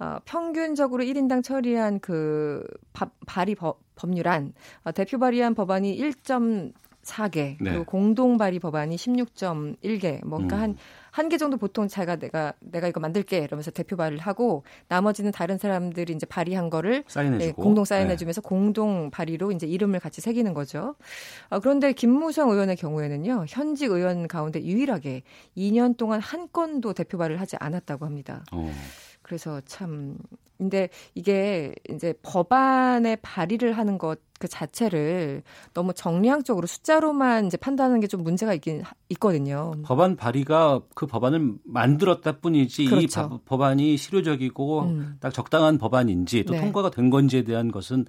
어, 평균적으로 1인당 처리한 그 바, 발의 법, 법률안 어, 대표 발의한 법안이 1.4개 네. 그리고 공동 발의 법안이 16.1개 뭐 그러니까 음. 한 한 개 정도 보통 제가 내가 내가 이거 만들게 이러면서 대표 발의를 하고 나머지는 다른 사람들이 이제 발의한 거를 네, 공동 사인해 주면서 네. 공동 발의로 이제 이름을 같이 새기는 거죠. 어, 그런데 김무성 의원의 경우에는요. 현직 의원 가운데 유일하게 2년 동안 한 건도 대표 발의를 하지 않았다고 합니다. 어. 그래서 참 근데 이게 이제 법안에 발의를 하는 것 그 자체를 너무 정량적으로 숫자로만 이제 판단하는 게 좀 문제가 있긴 있거든요. 법안 발의가 그 법안을 만들었다 뿐이지 그렇죠. 이 법안이 실효적이고 음. 딱 적당한 법안인지 또 네. 통과가 된 건지에 대한 것은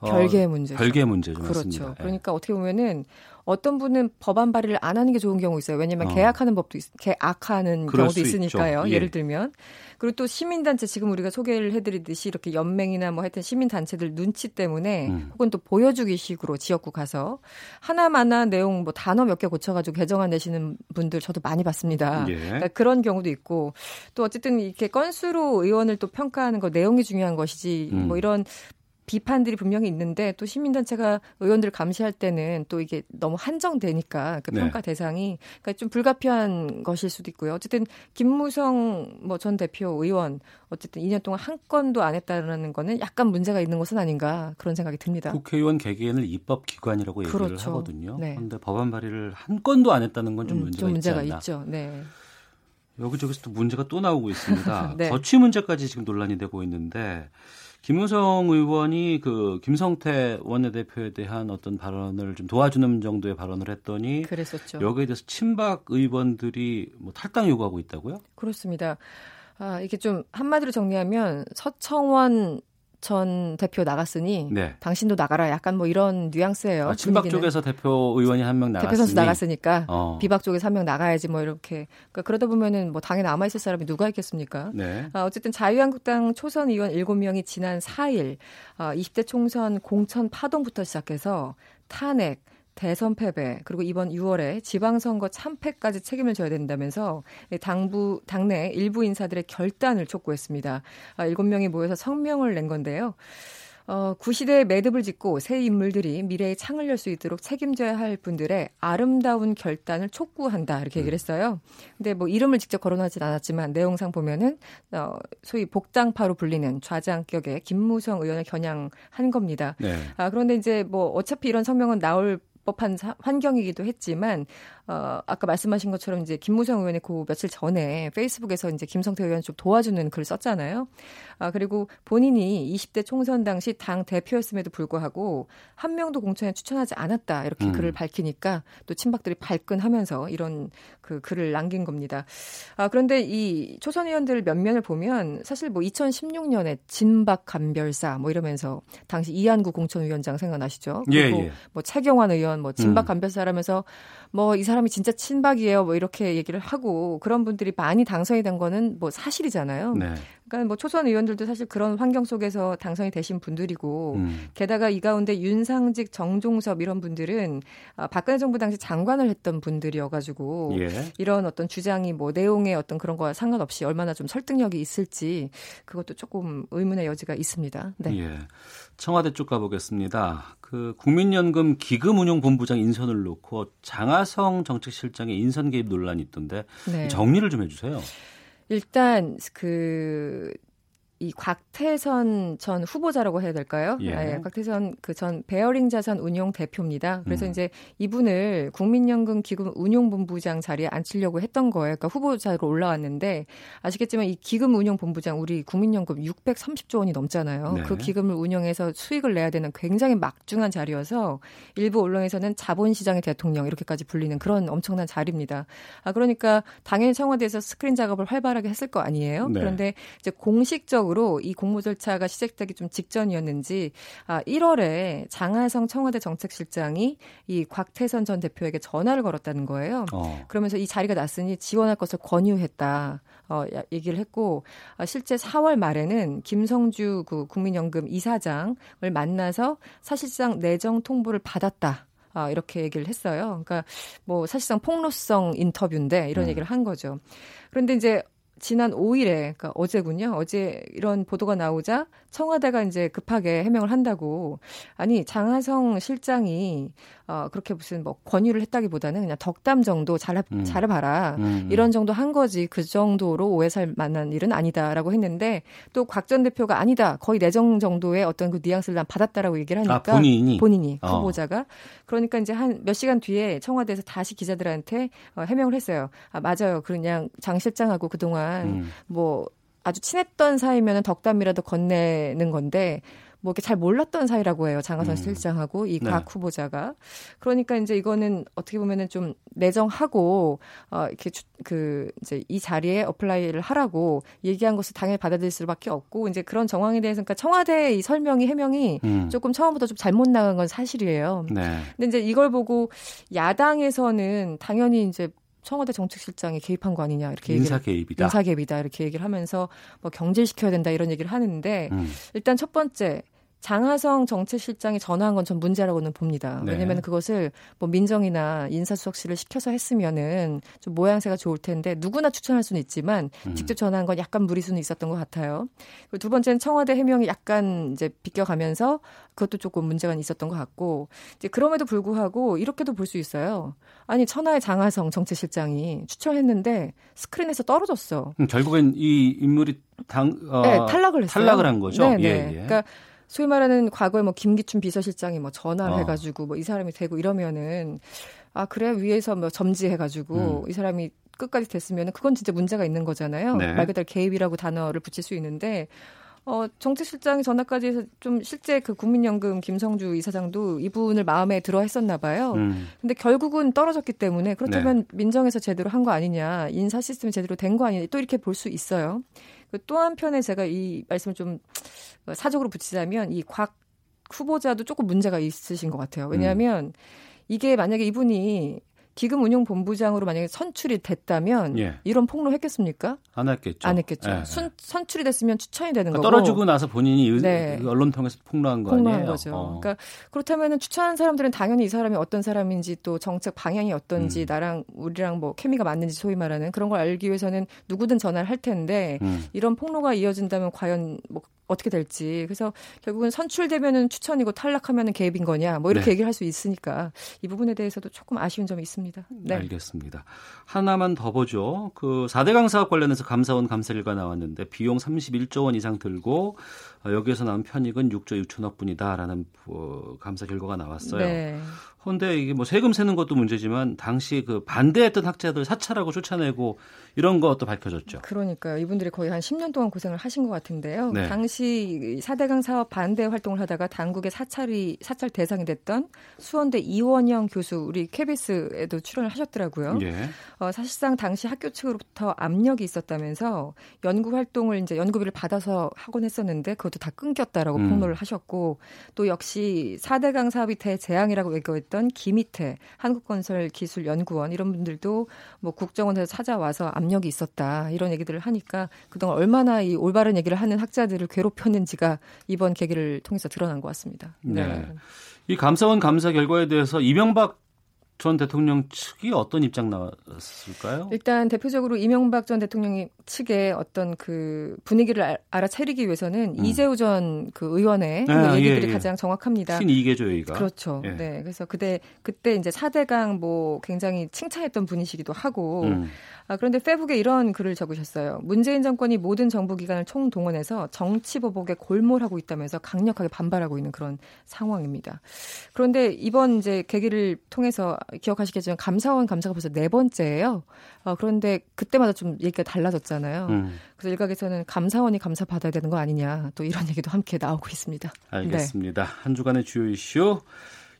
어, 별개의 문제죠. 별개의 문제죠. 그렇죠. 맞습니다. 예. 그러니까 어떻게 보면은 어떤 분은 법안 발의를 안 하는 게 좋은 경우 있어요. 왜냐하면 어. 계약하는 법도 있, 계약하는 경우도 있으니까요. 예. 예를 들면 그리고 또 시민단체 지금 우리가 소개를 해드리듯이 이렇게 연맹이나 뭐 하여튼 시민단체들 눈치 때문에 음. 혹은 또 보여주기 식으로 지역구 가서 하나마나 내용 뭐 단어 몇 개 고쳐가지고 개정안 내시는 분들 저도 많이 봤습니다. 예. 그러니까 그런 경우도 있고 또 어쨌든 이렇게 건수로 의원을 또 평가하는 거 내용이 중요한 것이지 음. 뭐 이런 비판들이 분명히 있는데 또 시민단체가 의원들을 감시할 때는 또 이게 너무 한정되니까 그 네. 평가 네. 대상이 그러니까 좀 불가피한 것일 수도 있고요. 어쨌든 김무성 뭐 전 대표 의원 어쨌든 2년 동안 한 건도 안 했다라는 거는 약간 문제가 있는 것은 아닌가 그런 생각이 듭니다. 국회의원 개개인을 입법 기관이라고 얘기를 그렇죠. 하거든요. 네. 그런데 법안 발의를 한 건도 안 했다는 건좀 음, 문제가, 좀 문제가. 있죠. 네. 여기저기서 또 문제가 또 나오고 있습니다. [laughs] 네. 거취 문제까지 지금 논란이 되고 있는데 김우성 의원이 그 김성태 원내대표에 대한 어떤 발언을 좀 도와주는 정도의 발언을 했더니 그랬었죠. 여기에 대해서 친박 의원들이 뭐 탈당 요구하고 있다고요? 그렇습니다. 아, 이게 좀 한마디로 정리하면 서청원 전 대표 나갔으니 네. 당신도 나가라 약간 뭐 이런 뉘앙스예요. 아, 친박 분위기는. 쪽에서 대표 의원이 한 명 나갔으니 대표 선수 나갔으니까 어. 비박 쪽에서 한 명 나가야지 뭐 이렇게 그러니까 그러다 보면은 뭐 당에 남아 있을 사람이 누가 있겠습니까? 네. 아, 어쨌든 자유한국당 초선 의원 7명이 지난 4일 아, 20대 총선 공천 파동부터 시작해서 탄핵 대선 패배 그리고 이번 6월에 지방선거 참패까지 책임을 져야 된다면서 당부 당내 일부 인사들의 결단을 촉구했습니다. 아, 7명이 모여서 성명을 낸 건데요. 어, 구시대에 매듭을 짓고 새 인물들이 미래의 창을 열 수 있도록 책임져야 할 분들의 아름다운 결단을 촉구한다 이렇게 얘기를 했어요. 근데 뭐 이름을 직접 거론하진 않았지만 내용상 보면은 어, 소위 복당파로 불리는 좌장격의 김무성 의원을 겨냥한 겁니다. 네. 아, 그런데 이제 뭐 어차피 이런 성명은 나올 법한 환경이기도 했지만 어 아까 말씀하신 것처럼 이제 김무성 의원이 그 며칠 전에 페이스북에서 이제 김성태 의원 좀 도와주는 글을 썼잖아요. 아 그리고 본인이 20대 총선 당시 당 대표였음에도 불구하고 한 명도 공천에 추천하지 않았다 이렇게 음. 글을 밝히니까 또 친박들이 발끈하면서 이런 그 글을 남긴 겁니다. 아 그런데 이 초선 의원들 몇 면을 보면 사실 뭐 2016년에 진박 감별사 뭐 이러면서 당시 이한구 공천위원장 생각나시죠? 예, 그리고 예, 예. 뭐 최경환 의원 뭐 진박 음. 감별사라면서 뭐 이 사람이 진짜 친박이에요 뭐 이렇게 얘기를 하고 그런 분들이 많이 당선이 된 거는 뭐 사실이잖아요. 네. 그러니까 뭐 초선 의원들도 사실 그런 환경 속에서 당선이 되신 분들이고 음. 게다가 이 가운데 윤상직, 정종섭 이런 분들은 아, 박근혜 정부 당시 장관을 했던 분들이어가지고 예. 이런 어떤 주장이 뭐 내용의 어떤 그런 거와 상관없이 얼마나 좀 설득력이 있을지 그것도 조금 의문의 여지가 있습니다. 네. 예. 청와대 쪽 가보겠습니다. 그 국민연금 기금운용본부장 인선을 놓고 장하성 정책실장의 인선 개입 논란이 있던데 네. 정리를 좀 해주세요. 일단 그 이 곽태선 전 후보자라고 해야 될까요? 예. 네, 곽태선 그 전 베어링 자산 운용 대표입니다. 그래서 음. 이제 이분을 국민연금 기금 운용 본부장 자리에 앉히려고 했던 거예요. 그러니까 후보자로 올라왔는데 아시겠지만 이 기금 운용 본부장 우리 국민연금 630조 원이 넘잖아요. 네. 그 기금을 운영해서 수익을 내야 되는 굉장히 막중한 자리여서 일부 언론에서는 자본시장의 대통령 이렇게까지 불리는 그런 엄청난 자리입니다. 아 그러니까 당연히 청와대에서 스크린 작업을 활발하게 했을 거 아니에요. 네. 그런데 이제 공식적 본격적으로 이 공모 절차가 시작되기 좀 직전이었는지 아 1월에 장하성 청와대 정책실장이 이 곽태선 전 대표에게 전화를 걸었다는 거예요. 어. 그러면서 이 자리가 났으니 지원할 것을 권유했다. 어, 얘기를 했고 아, 실제 4월 말에는 김성주 그 국민연금 이사장을 만나서 사실상 내정 통보를 받았다. 아, 이렇게 얘기를 했어요. 그러니까 뭐 사실상 폭로성 인터뷰인데 이런 음. 얘기를 한 거죠. 그런데 이제 지난 5일에 그러니까 어제군요. 어제 이런 보도가 나오자 청와대가 이제 급하게 해명을 한다고 아니 장하성 실장이 어 그렇게 무슨 뭐 권유를 했다기보다는 그냥 덕담 정도 잘 음. 잘해봐라 음, 음. 이런 정도 한 거지 그 정도로 오해 살 만한 일은 아니다라고 했는데 또 곽 전 대표가 아니다 거의 내정 정도의 어떤 그 뉘앙스를 난 받았다라고 얘기를 하니까 아, 본인이 본인이 어. 후보자가 그러니까 이제 한 몇 시간 뒤에 청와대에서 다시 기자들한테 어, 해명을 했어요. 아 맞아요. 그냥 장 실장하고 그동안 음. 뭐 아주 친했던 사이면은 덕담이라도 건네는 건데 뭐 이렇게 잘 몰랐던 사이라고 해요. 장하성 음. 실장하고 이곽 네. 후보자가. 그러니까 이제 이거는 어떻게 보면은 좀 내정하고 어 이렇게 주, 그 이제 이 자리에 apply를 하라고 얘기한 것을 당연히 받아들일 수밖에 없고 이제 그런 정황에 대해서 그러니까 청와대의 이 설명이 해명이 음. 조금 처음부터 좀 잘못 나간 건 사실이에요. 네. 근데 이제 이걸 보고 야당에서는 당연히 이제 청와대 정책실장이 개입한 거 아니냐 이렇게 인사 개입이다. 인사 개입이다 이렇게 얘기를 하면서 뭐 경질시켜야 된다 이런 얘기를 하는데 음. 일단 첫 번째 장하성 정책실장이 전화한 건 전 문제라고는 봅니다. 네. 왜냐하면 그것을 뭐 민정이나 인사수석실을 시켜서 했으면은 좀 모양새가 좋을 텐데 누구나 추천할 수는 있지만 음. 직접 전화한 건 약간 무리수는 있었던 것 같아요. 그리고 두 번째는 청와대 해명이 약간 이제 비껴가면서 그것도 조금 문제가 있었던 것 같고 이제 그럼에도 불구하고 이렇게도 볼 수 있어요. 아니 천하의 장하성 정책실장이 추천했는데 스크린에서 떨어졌어. 음, 결국엔 이 인물이 당 어, 네, 탈락을 했어요. 탈락을 한 거죠. 네, 네. 예, 예. 그러니까 소위 말하는 과거에 뭐 김기춘 비서실장이 뭐 전화를 어. 해가지고 뭐 이 사람이 되고 이러면은 아 그래 위에서 뭐 점지해가지고 음. 이 사람이 끝까지 됐으면은 그건 진짜 문제가 있는 거잖아요. 네. 말 그대로 개입이라고 단어를 붙일 수 있는데 어, 정책실장이 전화까지 해서 좀 실제 그 국민연금 김성주 이사장도 이분을 마음에 들어 했었나 봐요. 음. 근데 결국은 떨어졌기 때문에 그렇다면 네. 민정에서 제대로 한 거 아니냐, 인사 시스템이 제대로 된 거 아니냐, 또 이렇게 볼 수 있어요. 그또 한편에 제가 이 말씀을 좀 사적으로 붙이자면 이 곽 후보자도 조금 문제가 있으신 것 같아요. 왜냐하면 음. 이게 만약에 이분이 기금 운용 본부장으로 만약에 선출이 됐다면 예. 이런 폭로 했겠습니까? 안 했겠죠. 안 했겠죠. 예. 순, 선출이 됐으면 추천이 되는 그러니까 거고. 떨어지고 나서 본인이 네. 그 언론 통해서 폭로한 거 폭로한 아니에요? 거죠. 어. 그러니까 그렇다면은 추천한 사람들은 당연히 이 사람이 어떤 사람인지 또 정책 방향이 어떤지 음. 나랑 우리랑 뭐 케미가 맞는지 소위 말하는 그런 걸 알기 위해서는 누구든 전화를 할 텐데 음. 이런 폭로가 이어진다면 과연 뭐 어떻게 될지. 그래서 결국은 선출되면은 추천이고 탈락하면은 개입인 거냐. 뭐 이렇게 네. 얘기를 할 수 있으니까 이 부분에 대해서도 조금 아쉬운 점이 있습니다. 네. 알겠습니다. 하나만 더 보죠. 그 4대 강 사업 관련해서 감사원 감사 결과 나왔는데 비용 31조 원 이상 들고 어, 여기에서 나온 편익은 6조 6천억 분이다라는 어, 감사 결과가 나왔어요. 네. 그런데 이게 뭐 세금 세는 것도 문제지만 당시 그 반대했던 학자들 사찰하고 쫓아내고 이런 것도 밝혀졌죠. 그러니까요. 이분들이 거의 한 10년 동안 고생을 하신 것 같은데요. 네. 당시 4대강 사업 반대 활동을 하다가 당국의 사찰이 사찰 대상이 됐던 수원대 이원영 교수 우리 KBS에도 출연을 하셨더라고요. 예. 어, 사실상 당시 학교 측으로부터 압력이 있었다면서 연구 활동을 이제 연구비를 받아서 하곤 했었는데 그것도 다 끊겼다라고 음. 폭로를 하셨고 또 역시 4대강 사업이 대재앙이라고 얘기했던 있었던 김희태 한국건설기술연구원 이런 분들도 뭐 국정원에서 찾아와서 압력이 있었다 이런 얘기들을 하니까 그동안 얼마나 이 올바른 얘기를 하는 학자들을 괴롭혔는지가 이번 계기를 통해서 드러난 것 같습니다. 네. 네. 이 감사원 감사 결과에 대해서 이명박 전 대통령 측이 어떤 입장 나왔을까요? 일단 대표적으로 이명박 전 대통령 측의 어떤 그 분위기를 알아차리기 위해서는 음. 이재우 전그 의원의 네, 그 얘기들이 예, 예. 가장 정확합니다. 신이계조 얘기가. 그렇죠. 예. 네. 그래서 그때 그때 이제 4대강 뭐 굉장히 칭찬했던 분이시기도 하고 음. 아, 그런데 페북에 이런 글을 적으셨어요. 문재인 정권이 모든 정부 기관을 총동원해서 정치 보복에 골몰하고 있다면서 강력하게 반발하고 있는 그런 상황입니다. 그런데 이번 이제 계기를 통해서 기억하시겠지만 감사원 감사가 벌써 네 번째예요. 어, 그런데 그때마다 좀 얘기가 달라졌잖아요. 음. 그래서 일각에서는 감사원이 감사 받아야 되는 거 아니냐 또 이런 얘기도 함께 나오고 있습니다. 알겠습니다. 네. 한 주간의 주요 이슈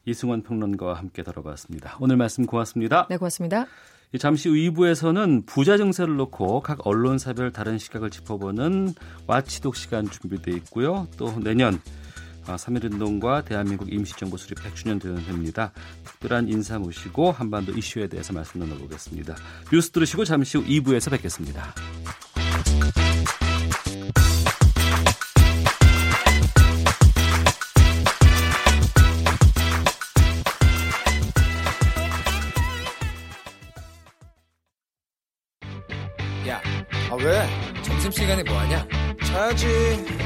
이승원 평론가와 함께 다뤄봤습니다. 오늘 말씀 고맙습니다. 네, 고맙습니다. 잠시 후 2부에서는 부자 증세를 놓고 각 언론사별 다른 시각을 짚어보는 와치독 시간 준비되어 있고요. 또 내년 3.1운동과 아, 대한민국 임시정부 수립 100주년 되는 해입니다. 특별한 인사 모시고 한반도 이슈에 대해서 말씀 나눠보겠습니다. 뉴스 들으시고 잠시 후 2부에서 뵙겠습니다. 야, 아 왜? 점심시간에 뭐하냐? 자야지.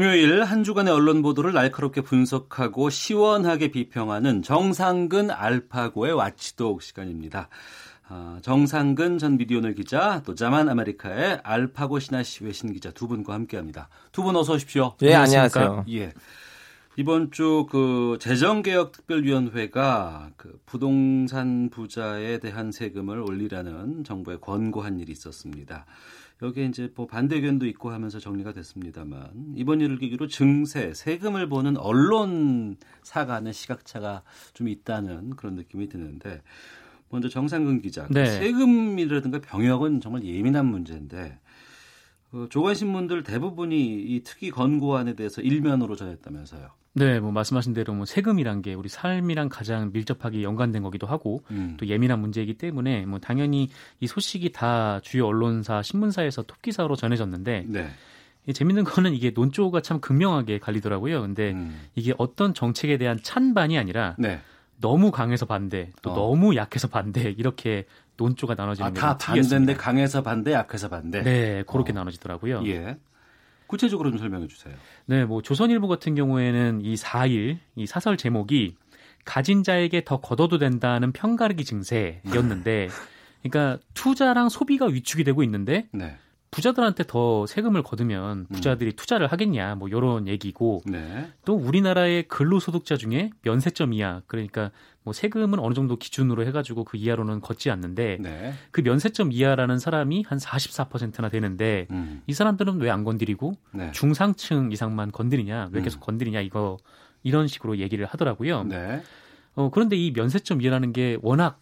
금요일 한 주간의 언론 보도를 날카롭게 분석하고 시원하게 비평하는 정상근 알파고의 와치독 시간입니다. 아, 정상근 전 미디어널 기자, 또 자만 아메리카의 알파고 신하시 외신 기자 두 분과 함께합니다. 두 분 어서 오십시오. 예, 안녕하세요. 예. 이번 주 그 재정개혁특별위원회가 그 부동산 부자에 대한 세금을 올리라는 정부에 권고한 일이 있었습니다. 여기에 이제 뭐 반대 의견도 있고 하면서 정리가 됐습니다만 이번 일을 계기로 증세, 세금을 보는 언론사 간의 시각차가 좀 있다는 그런 느낌이 드는데 먼저 정상근 기자, 네. 세금이라든가 병역은 정말 예민한 문제인데 그 조간신문들 대부분이 이 특위 권고안에 대해서 일면으로 전했다면서요. 네, 뭐 말씀하신 대로 뭐 세금이란 게 우리 삶이랑 가장 밀접하게 연관된 거기도 하고 음. 또 예민한 문제이기 때문에 뭐 당연히 이 소식이 다 주요 언론사 신문사에서 톱 기사로 전해졌는데 네. 재밌는 거는 이게 논조가 참 극명하게 갈리더라고요. 근데 음. 이게 어떤 정책에 대한 찬반이 아니라 네. 너무 강해서 반대, 또 어. 너무 약해서 반대 이렇게 논조가 나눠지는 아, 다 반대인데 강해서 반대, 약해서 반대. 네, 그렇게 어. 나눠지더라고요. 예. 구체적으로 좀 설명해 주세요. 네, 뭐 조선일보 같은 경우에는 이 4일 이 사설 제목이 가진 자에게 더 걷어도 된다는 편가르기 증세였는데 [laughs] 그러니까 투자랑 소비가 위축이 되고 있는데 네. 부자들한테 더 세금을 거두면 음. 부자들이 음. 투자를 하겠냐 뭐 이런 얘기고 네. 또 우리나라의 근로소득자 중에 면세점 이하 그러니까 뭐 세금은 어느 정도 기준으로 해가지고 그 이하로는 걷지 않는데 네. 그 면세점 이하라는 사람이 한 44%나 되는데 음. 이 사람들은 왜 안 건드리고 네. 중상층 이상만 건드리냐 왜 음. 계속 음. 건드리냐 이거 이런 식으로 얘기를 하더라고요. 네. 어, 그런데 이 면세점 이하라는 게 워낙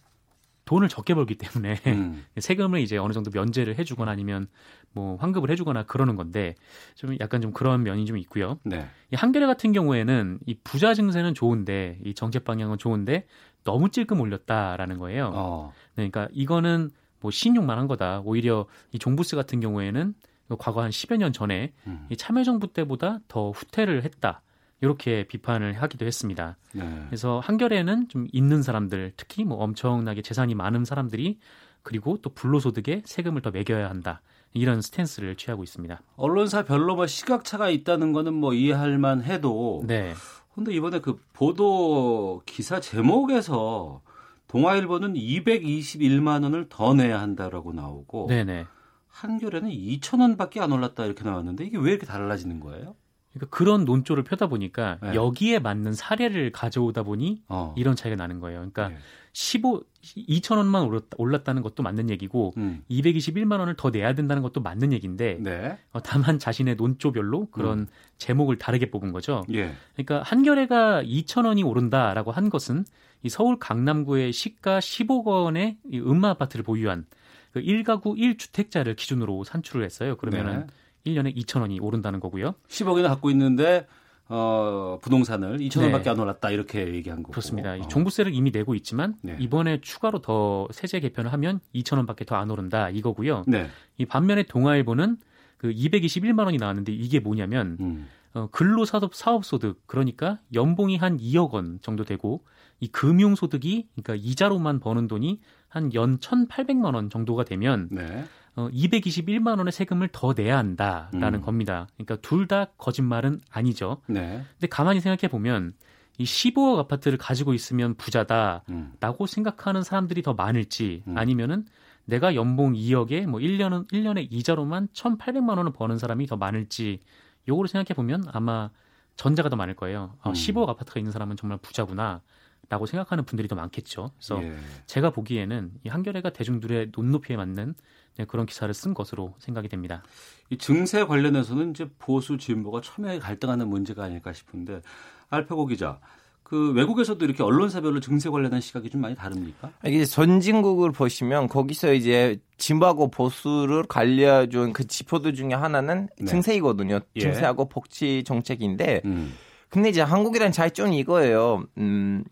돈을 적게 벌기 때문에 [laughs] 음. 세금을 이제 어느 정도 면제를 해주거나 아니면 뭐 환급을 해주거나 그러는 건데 좀 약간 좀 그런 면이 좀 있고요. 네. 이 한겨레 같은 경우에는 이 부자 증세는 좋은데 이 정책 방향은 좋은데 너무 찔끔 올렸다라는 거예요. 어. 네, 그러니까 이거는 뭐 신용만 한 거다. 오히려 이 종부세 같은 경우에는 과거 한 10여 년 전에 음. 이 참여정부 때보다 더 후퇴를 했다. 이렇게 비판을 하기도 했습니다. 네. 그래서 한겨레는 좀 있는 사람들, 특히 뭐 엄청나게 재산이 많은 사람들이 그리고 또 불로소득에 세금을 더 매겨야 한다. 이런 스탠스를 취하고 있습니다. 언론사 별로 뭐 시각차가 있다는 거는 뭐 이해할 만 해도 네. 근데 이번에 그 보도 기사 제목에서 동아일보는 221만 원을 더 내야 한다라고 나오고 네네. 한겨레는 2천 원밖에 안 올랐다 이렇게 나왔는데 이게 왜 이렇게 달라지는 거예요? 그러니까 그런 논조를 펴다 보니까 네. 여기에 맞는 사례를 가져오다 보니 어. 이런 차이가 나는 거예요. 그러니까 네. 15 2천 원만 올랐, 다는 것도 맞는 얘기고 음. 221만 원을 더 내야 된다는 것도 맞는 얘기인데 네. 어, 다만 자신의 논조별로 그런 음. 제목을 다르게 뽑은 거죠. 예. 그러니까 한겨레가 2천 원이 오른다라고 한 것은 이 서울 강남구의 시가 10억 원의 이 음마 아파트를 보유한 그 1가구 1주택자를 기준으로 산출을 했어요. 그러면은 네. 1년에 2천 원이 오른다는 거고요. 10억이나 갖고 있는데 어, 부동산을 2천 원밖에 네. 안 올랐다 이렇게 얘기한 거고. 그렇습니다. 어. 종부세를 이미 내고 있지만 네. 이번에 추가로 더 세제 개편을 하면 2천 원밖에 더 안 오른다 이거고요. 네. 이 반면에 동아일보는 그 221만 원이 나왔는데 이게 뭐냐면 음. 어, 근로사업 사업소득 그러니까 연봉이 한 2억 원 정도 되고 이 금융소득이 그러니까 이자로만 버는 돈이 한 연 1,800만 원 정도가 되면 네. 어, 221만 원의 세금을 더 내야 한다라는 음. 겁니다. 그러니까 둘 다 거짓말은 아니죠. 네. 근데 가만히 생각해 보면 이 15억 아파트를 가지고 있으면 부자다라고 음. 생각하는 사람들이 더 많을지 음. 아니면은 내가 연봉 2억에 뭐 1년은 1년에 이자로만 1,800만 원을 버는 사람이 더 많을지 요거를 생각해 보면 아마 전자가 더 많을 거예요. 아, 15억 음. 아파트가 있는 사람은 정말 부자구나. 라고 생각하는 분들이 더 많겠죠. 그래서 예. 제가 보기에는 이 한겨레가 대중들의 눈높이에 맞는 네, 그런 기사를 쓴 것으로 생각이 됩니다. 이 증세 관련해서는 이제 보수 진보가 첨예하게 갈등하는 문제가 아닐까 싶은데 알파고 기자, 그 외국에서도 이렇게 언론사별로 증세 관련한 시각이 좀 많이 다릅니까? 이게 전진국을 보시면 거기서 이제 진보하고 보수를 관리해준 그 지표들 중에 하나는 네. 증세이거든요. 예. 증세하고 복지 정책인데, 음. 근데 이제 한국이란 차이점이 이거예요. 음,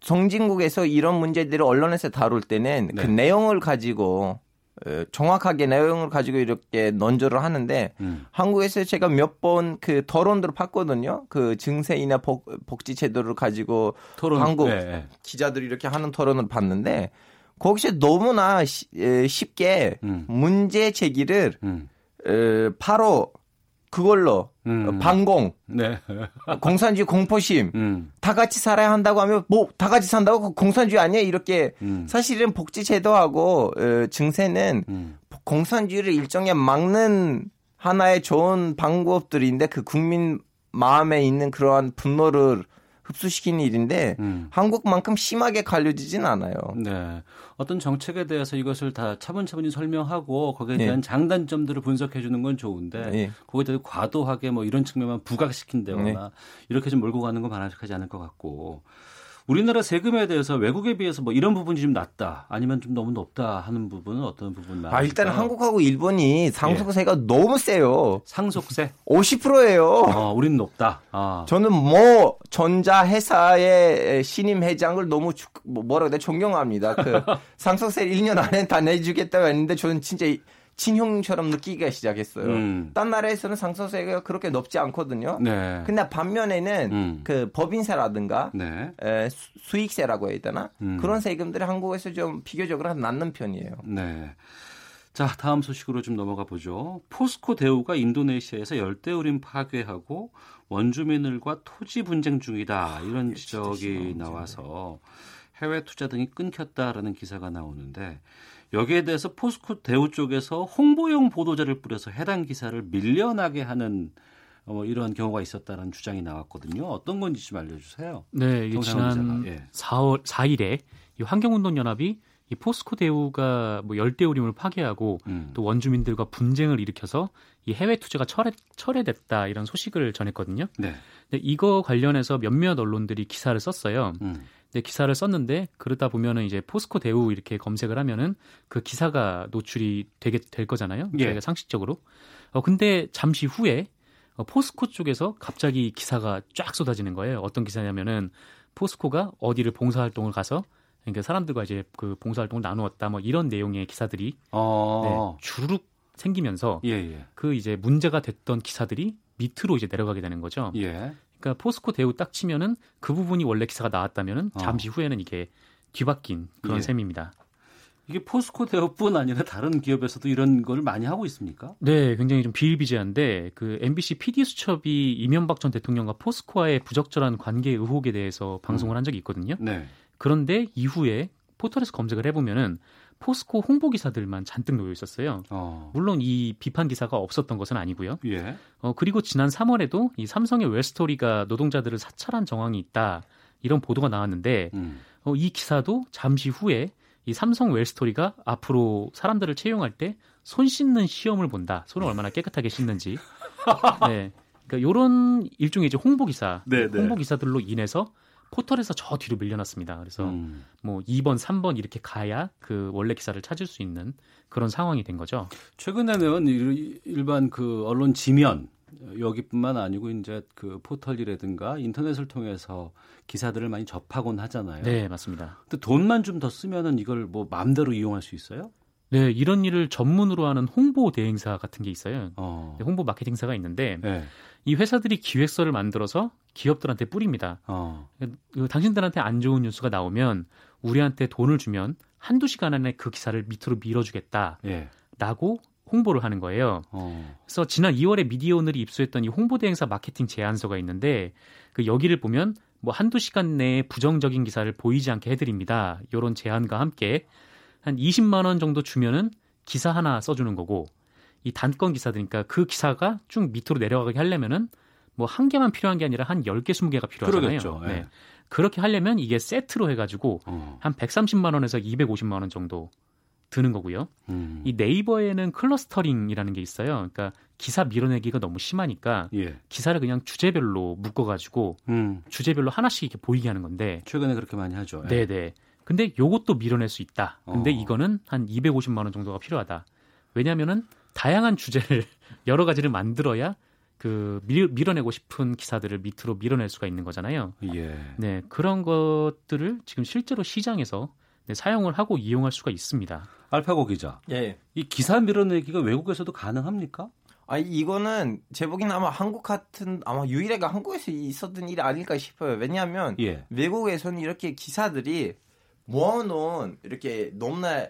정진국에서 이런 문제들을 언론에서 다룰 때는 그 네. 그 내용을 가지고 정확하게 내용을 가지고 이렇게 논조를 하는데 음. 한국에서 제가 몇 번 그 토론들을 봤거든요. 그 증세이나 복, 복지 제도를 가지고 토론, 한국 네. 기자들이 이렇게 하는 토론을 봤는데 거기서 너무나 쉽게 음. 문제 제기를 음. 에, 바로 그걸로 음. 반공, 네. [laughs] 공산주의 공포심, 음. 다 같이 살아야 한다고 하면 뭐 다 같이 산다고 공산주의 아니야 이렇게 음. 사실은 복지 제도하고 어, 증세는 음. 공산주의를 일종의 막는 하나의 좋은 방법들인데 그 국민 마음에 있는 그러한 분노를 흡수시키는 일인데 음. 한국만큼 심하게 갈려지진 않아요. 네. 어떤 정책에 대해서 이것을 다 차분차분히 설명하고 거기에 네. 대한 네. 장단점들을 분석해 주는 건 좋은데 네. 거기에 대해서 과도하게 뭐 이런 측면만 부각시킨다거나 네. 이렇게 좀 몰고 가는 건 바람직하지 않을 것 같고 우리나라 세금에 대해서 외국에 비해서 뭐 이런 부분이 좀 낮다 아니면 좀 너무 높다 하는 부분은 어떤 부분 말이죠? 아, 일단 한국하고 일본이 상속세가 예. 너무 세요. 상속세? 50%예요. 어, 우리는 높다. 아. 저는 뭐 전자 회사의 신임 회장을 너무 뭐 뭐라고 해야 존경합니다. 그 [laughs] 상속세 1년 안에 다 내주겠다고 했는데 저는 진짜 친형처럼 느끼기가 시작했어요. 음. 딴 나라에서는 상속세가 그렇게 높지 않거든요. 네. 근데 반면에는 음. 그 법인세라든가 네. 에, 수익세라고 해야 되나 음. 그런 세금들이 한국에서 좀 비교적으로 낮는 편이에요. 네. 자, 다음 소식으로 좀 넘어가 보죠. 포스코 대우가 인도네시아에서 열대우림 파괴하고 원주민들과 토지 분쟁 중이다. 이런 아, 지적이 나와서 해외 투자 등이 끊겼다라는 기사가 나오는데 여기에 대해서 포스코 대우 쪽에서 홍보용 보도자를 뿌려서 해당 기사를 밀려나게 하는 뭐 이런 경우가 있었다는 주장이 나왔거든요. 어떤 건지 좀 알려주세요. 네, 지난 예. 4월 4일에 이 환경운동연합이 이 포스코 대우가 뭐 열대우림을 파괴하고 음. 또 원주민들과 분쟁을 일으켜서 이 해외 투자가 철회, 철회됐다 이런 소식을 전했거든요. 네. 근데 이거 관련해서 몇몇 언론들이 기사를 썼어요. 음. 네, 기사를 썼는데 그러다 보면은 이제 포스코 대우 이렇게 검색을 하면은 그 기사가 노출이 되게 될 거잖아요. 예. 저희가 상식적으로. 어 근데 잠시 후에 어, 포스코 쪽에서 갑자기 기사가 쫙 쏟아지는 거예요. 어떤 기사냐면은 포스코가 어디를 봉사활동을 가서 그러니까 사람들과 이제 그 봉사활동을 나누었다 뭐 이런 내용의 기사들이 어. 네, 주르륵 생기면서 예, 예. 그 이제 문제가 됐던 기사들이 밑으로 이제 내려가게 되는 거죠. 예. 그러니까 포스코 대우 딱 치면은 그 부분이 원래 기사가 나왔다면은 어. 잠시 후에는 이게 뒤바뀐 그런 예. 셈입니다. 이게 포스코 대우뿐 아니라 다른 기업에서도 이런 걸 많이 하고 있습니까? 네, 굉장히 좀 비일비재한데 그 MBC PD 수첩이 이명박 전 대통령과 포스코와의 부적절한 관계 의혹에 대해서 방송을 음. 한 적이 있거든요. 네. 그런데 이후에 포털에서 검색을 해보면은 포스코 홍보 기사들만 잔뜩 놓여 있었어요. 어. 물론 이 비판 기사가 없었던 것은 아니고요. 예. 어, 그리고 지난 3월에도 이 삼성의 웰스토리가 노동자들을 사찰한 정황이 있다. 이런 보도가 나왔는데 음. 어, 이 기사도 잠시 후에 이 삼성 웰스토리가 앞으로 사람들을 채용할 때 손 씻는 시험을 본다. 손을 얼마나 깨끗하게 씻는지. [laughs] 네. 그러니까 요런 일종의 이제 홍보 기사, 네, 네. 홍보 기사들로 인해서 포털에서 저 뒤로 밀려났습니다. 그래서 음. 뭐 2번, 3번 이렇게 가야 그 원래 기사를 찾을 수 있는 그런 상황이 된 거죠. 최근에는 일반 그 언론 지면 여기뿐만 아니고 이제 그 포털이라든가 인터넷을 통해서 기사들을 많이 접하곤 하잖아요. 네, 맞습니다. 근데 돈만 좀 더 쓰면은 이걸 뭐 마음대로 이용할 수 있어요? 네, 이런 일을 전문으로 하는 홍보 대행사 같은 게 있어요. 어. 네, 홍보 마케팅사가 있는데 네. 이 회사들이 기획서를 만들어서 기업들한테 뿌립니다. 어. 그 당신들한테 안 좋은 뉴스가 나오면 우리한테 돈을 주면 한두 시간 안에 그 기사를 밑으로 밀어주겠다. 예. 라고 홍보를 하는 거예요. 어. 그래서 지난 2월에 미디어 오늘이 입수했던 이 홍보 대 행사 마케팅 제안서가 있는데 그 여기를 보면 뭐 한두 시간 내에 부정적인 기사를 보이지 않게 해드립니다. 이런 제안과 함께 한 20만 원 정도 주면은 기사 하나 써주는 거고 이 단건 기사들니까 그 기사가 쭉 밑으로 내려가게 하려면은 뭐 한 개만 필요한 게 아니라 한 10개, 20개가 필요하잖아요. 그러겠죠. 네. 네. 그렇게 하려면 이게 세트로 해 가지고 어. 한 130만 원에서 250만 원 정도 드는 거고요. 음. 이 네이버에는 clustering이라는 게 있어요. 그러니까 기사 밀어내기가 너무 심하니까 예. 기사를 그냥 주제별로 묶어가지고 음. 주제별로 하나씩 이렇게 보이게 하는 건데 최근에 그렇게 많이 하죠. 예. 네네. 근데 요것도 밀어낼 수 있다. 근데 어. 이거는 한 250만 원 정도가 필요하다. 왜냐하면은 다양한 주제를 [laughs] 여러 가지를 만들어야 그 밀, 밀어내고 싶은 기사들을 밑으로 밀어낼 수가 있는 거잖아요. 예. 네 그런 것들을 지금 실제로 시장에서 네, 사용을 하고 이용할 수가 있습니다. 알파고 기자. 예. 이 기사 밀어내기가 외국에서도 가능합니까? 아 이거는 제보기는 아마 한국 같은 아마 유일하게 한국에서 있었던 일이 아닐까 싶어요. 왜냐하면 예. 외국에서는 이렇게 기사들이 모아놓은 이렇게 너무나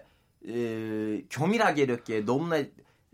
에, 교밀하게 이렇게 너무나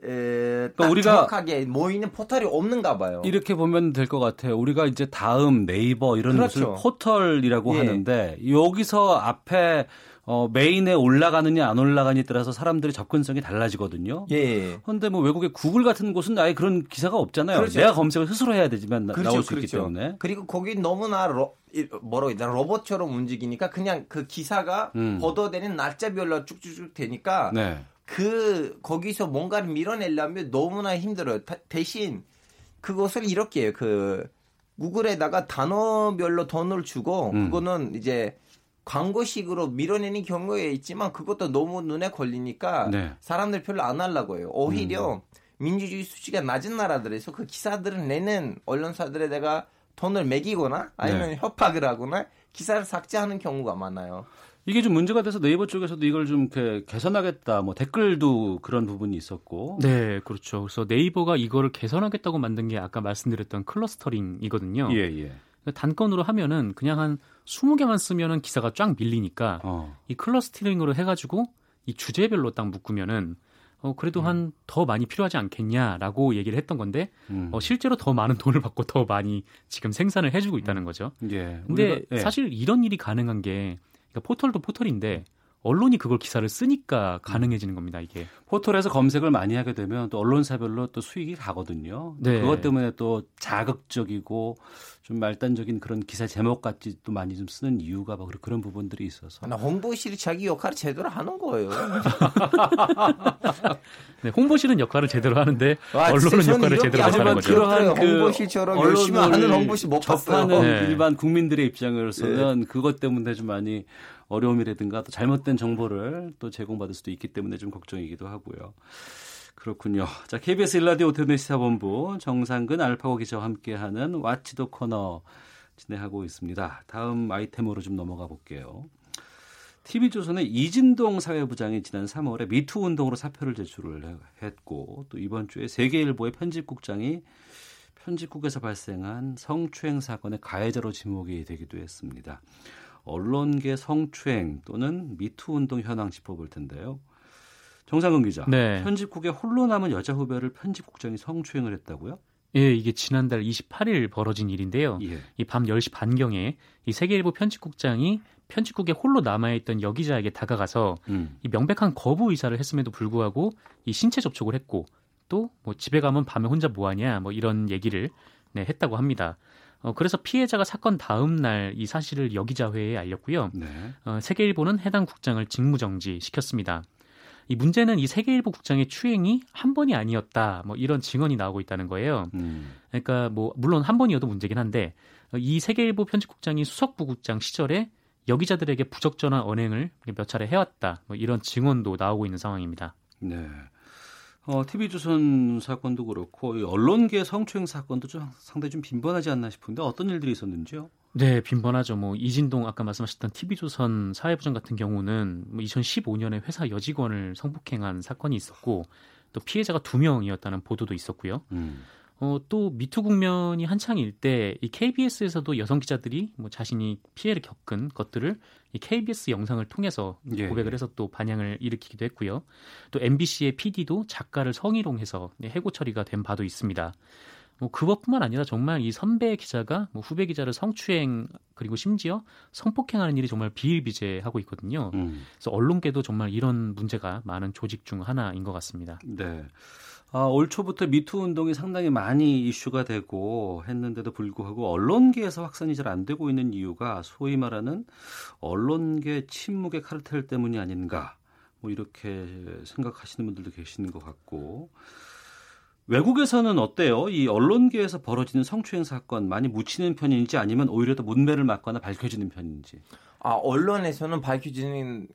에, 그러니까 우리가 정확하게 모이는 포털이 없는가 봐요. 이렇게 보면 될 것 같아요. 우리가 이제 다음 네이버 이런 그렇죠. 것을 포털이라고 예. 하는데 여기서 앞에 어, 메인에 올라가느냐 안 올라가느냐에 따라서 사람들의 접근성이 달라지거든요. 예. 그런데 뭐 외국의 구글 같은 곳은 아예 그런 기사가 없잖아요. 그렇죠. 내가 검색을 스스로 해야 되지만 그렇죠, 나올 수 그렇죠. 있기 때문에. 그리고 거기 너무나 로, 뭐라고 해야 되나 로봇처럼 움직이니까 그냥 그 기사가 음. 보도되는 날짜별로 쭉쭉쭉 되니까 네. 그 거기서 뭔가를 밀어내려면 너무나 힘들어요. 다, 대신 그것을 이렇게 해요. 그 구글에다가 단어별로 돈을 주고 음. 그거는 이제 광고식으로 밀어내는 경우에 있지만 그것도 너무 눈에 걸리니까 네. 사람들 별로 안 하려고 해요. 오히려 음. 민주주의 수치가 낮은 나라들에서 그 기사들을 내는 언론사들에 내가 돈을 매기거나 아니면 네. 협박을 하거나 기사를 삭제하는 경우가 많아요. 이게 좀 문제가 돼서 네이버 쪽에서도 이걸 좀 개선하겠다. 뭐 댓글도 그런 부분이 있었고. 네, 그렇죠. 그래서 네이버가 이거를 개선하겠다고 만든 게 아까 말씀드렸던 클러스터링이거든요. 예, 예. 단건으로 하면은 그냥 한 20개만 쓰면은 기사가 쫙 밀리니까 어. 이 클러스터링으로 해 가지고 이 주제별로 딱 묶으면은 어 그래도 음. 한더 많이 필요하지 않겠냐라고 얘기를 했던 건데 음. 어 실제로 더 많은 돈을 받고 더 많이 지금 생산을 해주고 있다는 음. 거죠. 예. 근데 우리가, 예. 사실 이런 일이 가능한 게 그러니까 포털도 포털인데 언론이 그걸 기사를 쓰니까 가능해지는 겁니다, 이게. 포털에서 검색을 많이 하게 되면 또 언론사별로 또 수익이 가거든요. 네. 그것 때문에 또 자극적이고 좀 말단적인 그런 기사 제목 같이 또 많이 좀 쓰는 이유가 뭐 그런 부분들이 있어서. 나 홍보실이 자기 역할을 제대로 하는 거예요. [laughs] 네, 홍보실은 역할을 제대로 하는데 와, 언론은 역할을 제대로 하는 거죠. 그러한 그 홍보실처럼 열심히 하는 홍보실 못 봤어요. 네. 일반 국민들의 입장으로서는 네. 그것 때문에 좀 많이 어려움이라든가 또 잘못된 정보를 또 제공받을 수도 있기 때문에 좀 걱정이기도 하고요. 그렇군요. 자, KBS 일라디오 오태훈 시사본부 정상근 알파고 기자와 함께하는 와치도 코너 진행하고 있습니다. 다음 아이템으로 좀 넘어가 볼게요. TV조선의 이진동 사회부장이 지난 3월에 미투 운동으로 사표를 제출을 했고 또 이번 주에 세계일보의 편집국장이 편집국에서 발생한 성추행 사건의 가해자로 지목이 되기도 했습니다. 언론계 성추행 또는 미투 운동 현황 짚어볼 텐데요. 정상근 기자, 네. 편집국에 홀로 남은 여자 후배를 편집국장이 성추행을 했다고요? 예, 이게 지난달 28일 벌어진 일인데요. 예. 이밤 10시 반경에 이 세계일보 편집국장이 편집국에 홀로 남아있던 여기자에게 다가가서 음. 이 명백한 거부 의사를 했음에도 불구하고 이 신체 접촉을 했고 또 뭐 집에 가면 밤에 혼자 뭐하냐 뭐 이런 얘기를 네, 했다고 합니다. 어, 그래서 피해자가 사건 다음 날 이 사실을 여기자회에 알렸고요. 네. 어, 세계일보는 해당 국장을 직무정지 시켰습니다. 이 문제는 이 세계일보 국장의 추행이 한 번이 아니었다. 뭐 이런 증언이 나오고 있다는 거예요. 음. 그러니까 뭐 물론 한 번이어도 문제긴 한데 이 세계일보 편집국장이 수석부국장 시절에 여기자들에게 부적절한 언행을 몇 차례 해왔다. 뭐 이런 증언도 나오고 있는 상황입니다. 네. 어, TV조선 사건도 그렇고 언론계 성추행 사건도 좀 상당히 좀 빈번하지 않나 싶은데 어떤 일들이 있었는지요? 네, 빈번하죠. 뭐 이진동 아까 말씀하셨던 TV조선 사회부장 같은 경우는 뭐 2015년에 회사 여직원을 성폭행한 사건이 있었고 또 피해자가 두 명이었다는 보도도 있었고요. 음. 어, 또 미투 국면이 한창일 때 이 KBS에서도 여성 기자들이 뭐 자신이 피해를 겪은 것들을 이 KBS 영상을 통해서 예, 고백을 해서 또 반향을 일으키기도 했고요. 또 MBC의 PD도 작가를 성희롱해서 해고 처리가 된 바도 있습니다. 뭐 그것뿐만 아니라 정말 이 선배 기자가 뭐 후배 기자를 성추행 그리고 심지어 성폭행하는 일이 정말 비일비재하고 있거든요. 음. 그래서 언론계도 정말 이런 문제가 많은 조직 중 하나인 것 같습니다. 네. 아, 올 초부터 미투 운동이 상당히 많이 이슈가 되고 했는데도 불구하고 언론계에서 확산이 잘 안 되고 있는 이유가 소위 말하는 언론계 침묵의 카르텔 때문이 아닌가 뭐 이렇게 생각하시는 분들도 계시는 것 같고 외국에서는 어때요? 이 언론계에서 벌어지는 성추행 사건 많이 묻히는 편인지 아니면 오히려 더 문매를 맞거나 밝혀지는 편인지? 아 언론에서는 밝혀지는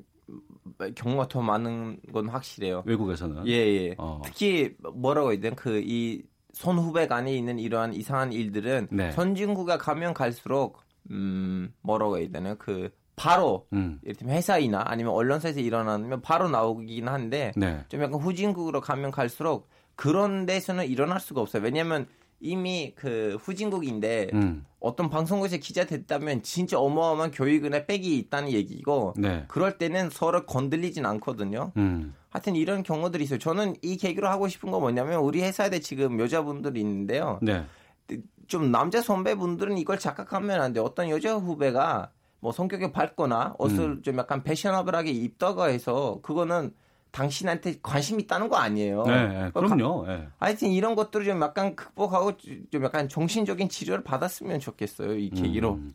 경우가 더 많은 건 확실해요. 외국에서는? 예, 예. 어. 특히 뭐라고 해야 되나 그이 손후백 안에 있는 이러한 이상한 일들은 네. 선진국에 가면 갈수록 음 뭐라고 해야 되나 그 바로 음. 예를 들면 회사이나 아니면 언론사에서 일어나면 바로 나오긴 한데 네. 좀 약간 후진국으로 가면 갈수록 그런 데서는 일어날 수가 없어요. 왜냐하면 이미 그 후진국인데 음. 어떤 방송국에서 기자 됐다면 진짜 어마어마한 교육이나 빽이 있다는 얘기고 네. 그럴 때는 서로 건들리진 않거든요. 음. 하여튼 이런 경우들이 있어요. 저는 이 계기로 하고 싶은 거 뭐냐면 우리 회사에 지금 여자분들이 있는데요. 네. 좀 남자 선배분들은 이걸 착각하면 안 돼. 어떤 여자 후배가 뭐 성격이 밝거나 옷을 음. 좀 약간 패셔너블하게 입다가 해서 그거는 당신한테 관심 있다는 거 아니에요. 네, 네 그럼요. 네. 하여튼 이런 것들을 좀 약간 극복하고 좀 약간 정신적인 치료를 받았으면 좋겠어요. 이 계기로. 음.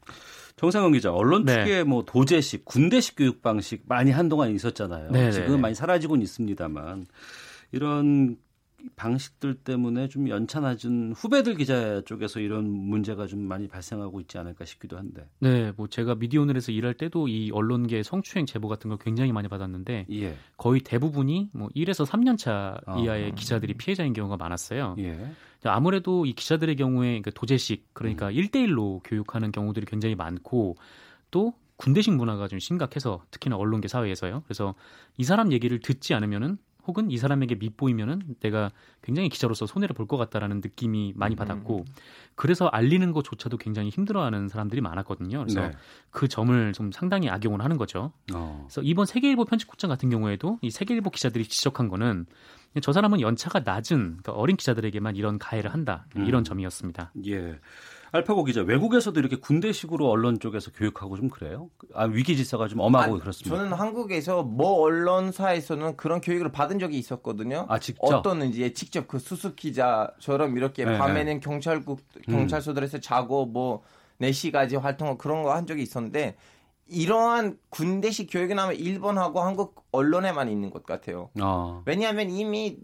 정상훈 기자, 언론 네. 특유의 뭐 도제식, 군대식 교육 방식 많이 한동안 있었잖아요. 네, 네 지금 네. 많이 사라지고는 있습니다만 이런 방식들 때문에 좀 연차 낮은 후배들 기자 쪽에서 이런 문제가 좀 많이 발생하고 있지 않을까 싶기도 한데. 네, 뭐 제가 미디어오늘에서 일할 때도 이 언론계 성추행 제보 같은 걸 굉장히 많이 받았는데 예. 거의 대부분이 뭐 1에서 3년 차 이하의 아. 기자들이 피해자인 경우가 많았어요. 예. 아무래도 이 기자들의 경우에 그 도제식 그러니까 음. 1대1로 교육하는 경우들이 굉장히 많고 또 군대식 문화가 좀 심각해서 특히나 언론계 사회에서요. 그래서 이 사람 얘기를 듣지 않으면은 혹은 이 사람에게 밉보이면은 내가 굉장히 기자로서 손해를 볼 것 같다라는 느낌이 많이 음. 받았고 그래서 알리는 것조차도 굉장히 힘들어하는 사람들이 많았거든요. 그래서 네. 그 점을 좀 상당히 악용을 하는 거죠. 어. 그래서 이번 세계일보 편집국장 같은 경우에도 이 세계일보 기자들이 지적한 거는 저 사람은 연차가 낮은 그러니까 어린 기자들에게만 이런 가해를 한다 이런 음. 점이었습니다. 예. 알파고 기자, 외국에서도 이렇게 군대식으로 언론 쪽에서 교육하고 좀 그래요? 아, 위기 질서가 좀 엄하고 아, 그렇습니다. 저는 한국에서 뭐 언론사에서는 그런 교육을 받은 적이 있었거든요. 아, 직접? 어떤 이제 직접 그 수습 기자처럼 이렇게 네, 밤에는 네. 경찰국 음. 경찰서들에서 음. 자고 뭐 4시까지 활동을 그런 거 한 적이 있었는데 이러한 군대식 교육이 나면 일본하고 한국 언론에만 있는 것 같아요. 어. 왜냐하면 이미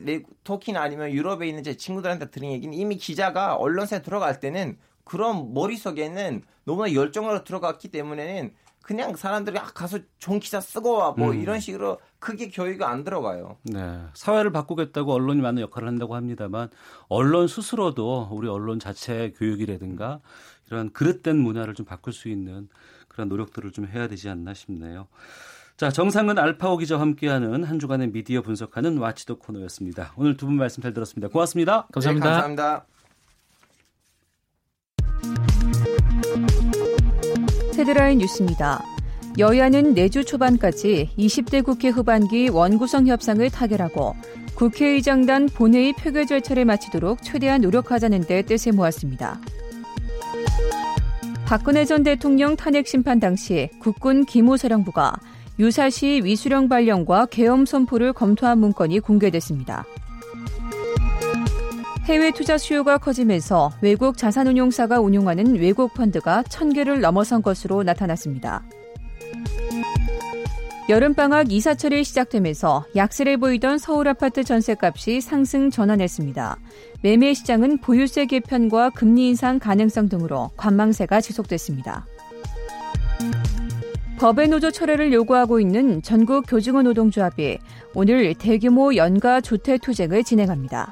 터키나 아니면 유럽에 있는 제 친구들한테 들은 얘기는 이미 기자가 언론사에 들어갈 때는 그런 머릿속에는 너무나 열정으로 들어갔기 때문에는 그냥 사람들이 아, 가서 좋은 기사 쓰고 와 뭐 음. 이런 식으로 크게 교육이 안 들어가요. 네. 사회를 바꾸겠다고 언론이 많은 역할을 한다고 합니다만 언론 스스로도 우리 언론 자체 교육이라든가 이런 그릇된 문화를 좀 바꿀 수 있는 그런 노력들을 좀 해야 되지 않나 싶네요. 자, 정상근 알파오 기자와 함께하는 한 주간의 미디어 분석하는 와치도 코너였습니다. 오늘 두 분 말씀 잘 들었습니다. 고맙습니다. 감사합니다. 네, 감사합니다. 헤드라인 뉴스입니다. 여야는 내주 초반까지 20대 국회 후반기 원구성 협상을 타결하고 국회의장단 본회의 표결 절차를 마치도록 최대한 노력하자는 데 뜻을 모았습니다. 박근혜 전 대통령 탄핵 심판 당시 국군 기무사령부가 유사시 위수령 발령과 계엄 선포를 검토한 문건이 공개됐습니다. 해외 투자 수요가 커지면서 외국 자산운용사가 운용하는 외국 펀드가 천 개를 넘어선 것으로 나타났습니다. 여름방학 이사철이 시작되면서 약세를 보이던 서울 아파트 전세값이 상승 전환했습니다. 매매 시장은 보유세 개편과 금리 인상 가능성 등으로 관망세가 지속됐습니다. 법의 노조 철회를 요구하고 있는 전국 교직원 노동조합이 오늘 대규모 연가 조퇴 투쟁을 진행합니다.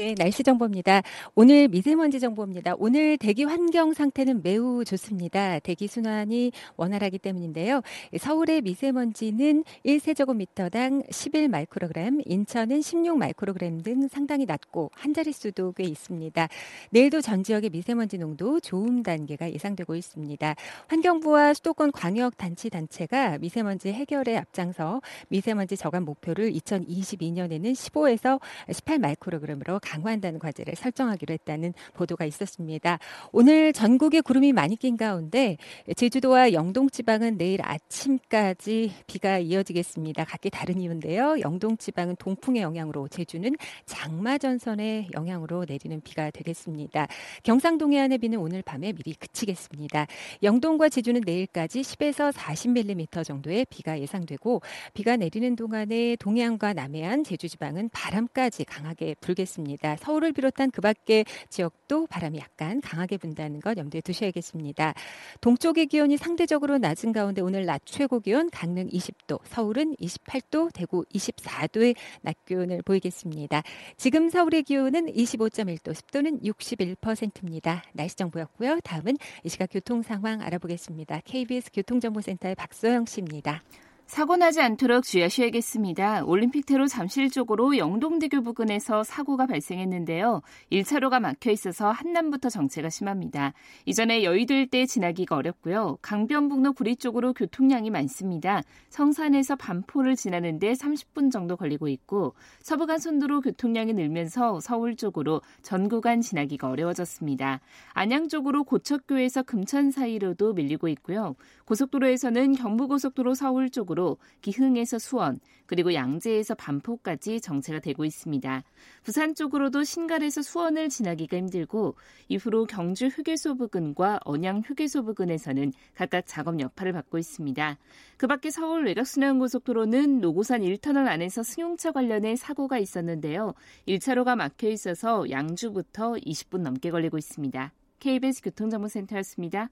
네, 날씨 정보입니다. 오늘 미세먼지 정보입니다. 오늘 대기 환경 상태는 매우 좋습니다. 대기 순환이 원활하기 때문인데요. 서울의 미세먼지는 1세제곱미터당 11 마이크로그램, 인천은 16 마이크로그램 등 상당히 낮고 한 자릿수도 꽤 있습니다. 내일도 전 지역의 미세먼지 농도 좋음 단계가 예상되고 있습니다. 환경부와 수도권 광역 단체 단체가 미세먼지 해결에 앞장서 미세먼지 저감 목표를 2022년에는 15에서 18 마이크로그램으로 강화한다는 과제를 설정하기로 했다는 보도가 있었습니다. 오늘 전국에 구름이 많이 낀 가운데 제주도와 영동 지방은 내일 아침까지 비가 이어지겠습니다. 각기 다른 이유인데요. 영동 지방은 동풍의 영향으로 제주는 장마 전선의 영향으로 내리는 비가 되겠습니다. 경상 동해안의 비는 오늘 밤에 미리 그치겠습니다. 영동과 제주는 내일까지 10에서 40mm 정도의 비가 예상되고 비가 내리는 동안에 동해안과 남해안, 제주 지방은 바람까지 강하게 불겠습니다. 있습니다. 서울을 비롯한 그 밖의 지역도 바람이 약간 강하게 분다는 것 염두에 두셔야겠습니다. 동쪽의 기온이 상대적으로 낮은 가운데 오늘 낮 최고 기온 강릉 20도, 서울은 28도, 대구 24도의 낮 기온을 보이겠습니다. 지금 서울의 기온은 25.1도, 습도는 61%입니다. 날씨 정보였고요. 다음은 이 시각 교통 상황 알아보겠습니다. KBS 교통정보센터의 박소영 씨입니다. 사고 나지 않도록 주의하셔야겠습니다. 올림픽대로 잠실 쪽으로 영동대교 부근에서 사고가 발생했는데요. 1차로가 막혀 있어서 한남부터 정체가 심합니다. 이전에 여의도 일대 지나기가 어렵고요. 강변북로 구리 쪽으로 교통량이 많습니다. 성산에서 반포를 지나는데 30분 정도 걸리고 있고 서부간 선도로 교통량이 늘면서 서울 쪽으로 전 구간 지나기가 어려워졌습니다. 안양 쪽으로 고척교에서 금천 사이로도 밀리고 있고요. 고속도로에서는 경부고속도로 서울 쪽으로 기흥에서 수원 그리고 양재에서 반포까지 정체가 되고 있습니다. 부산 쪽으로도 신갈에서 수원을 지나기가 힘들고 이후로 경주 휴게소 부근과 언양 휴게소 부근에서는 각각 작업 여파를 받고 있습니다. 그 밖에 서울 외곽순환고속도로는 노고산 1터널 안에서 승용차 관련해 사고가 있었는데요. 1차로가 막혀 있어서 양주부터 20분 넘게 걸리고 있습니다. KBS 교통정보센터였습니다.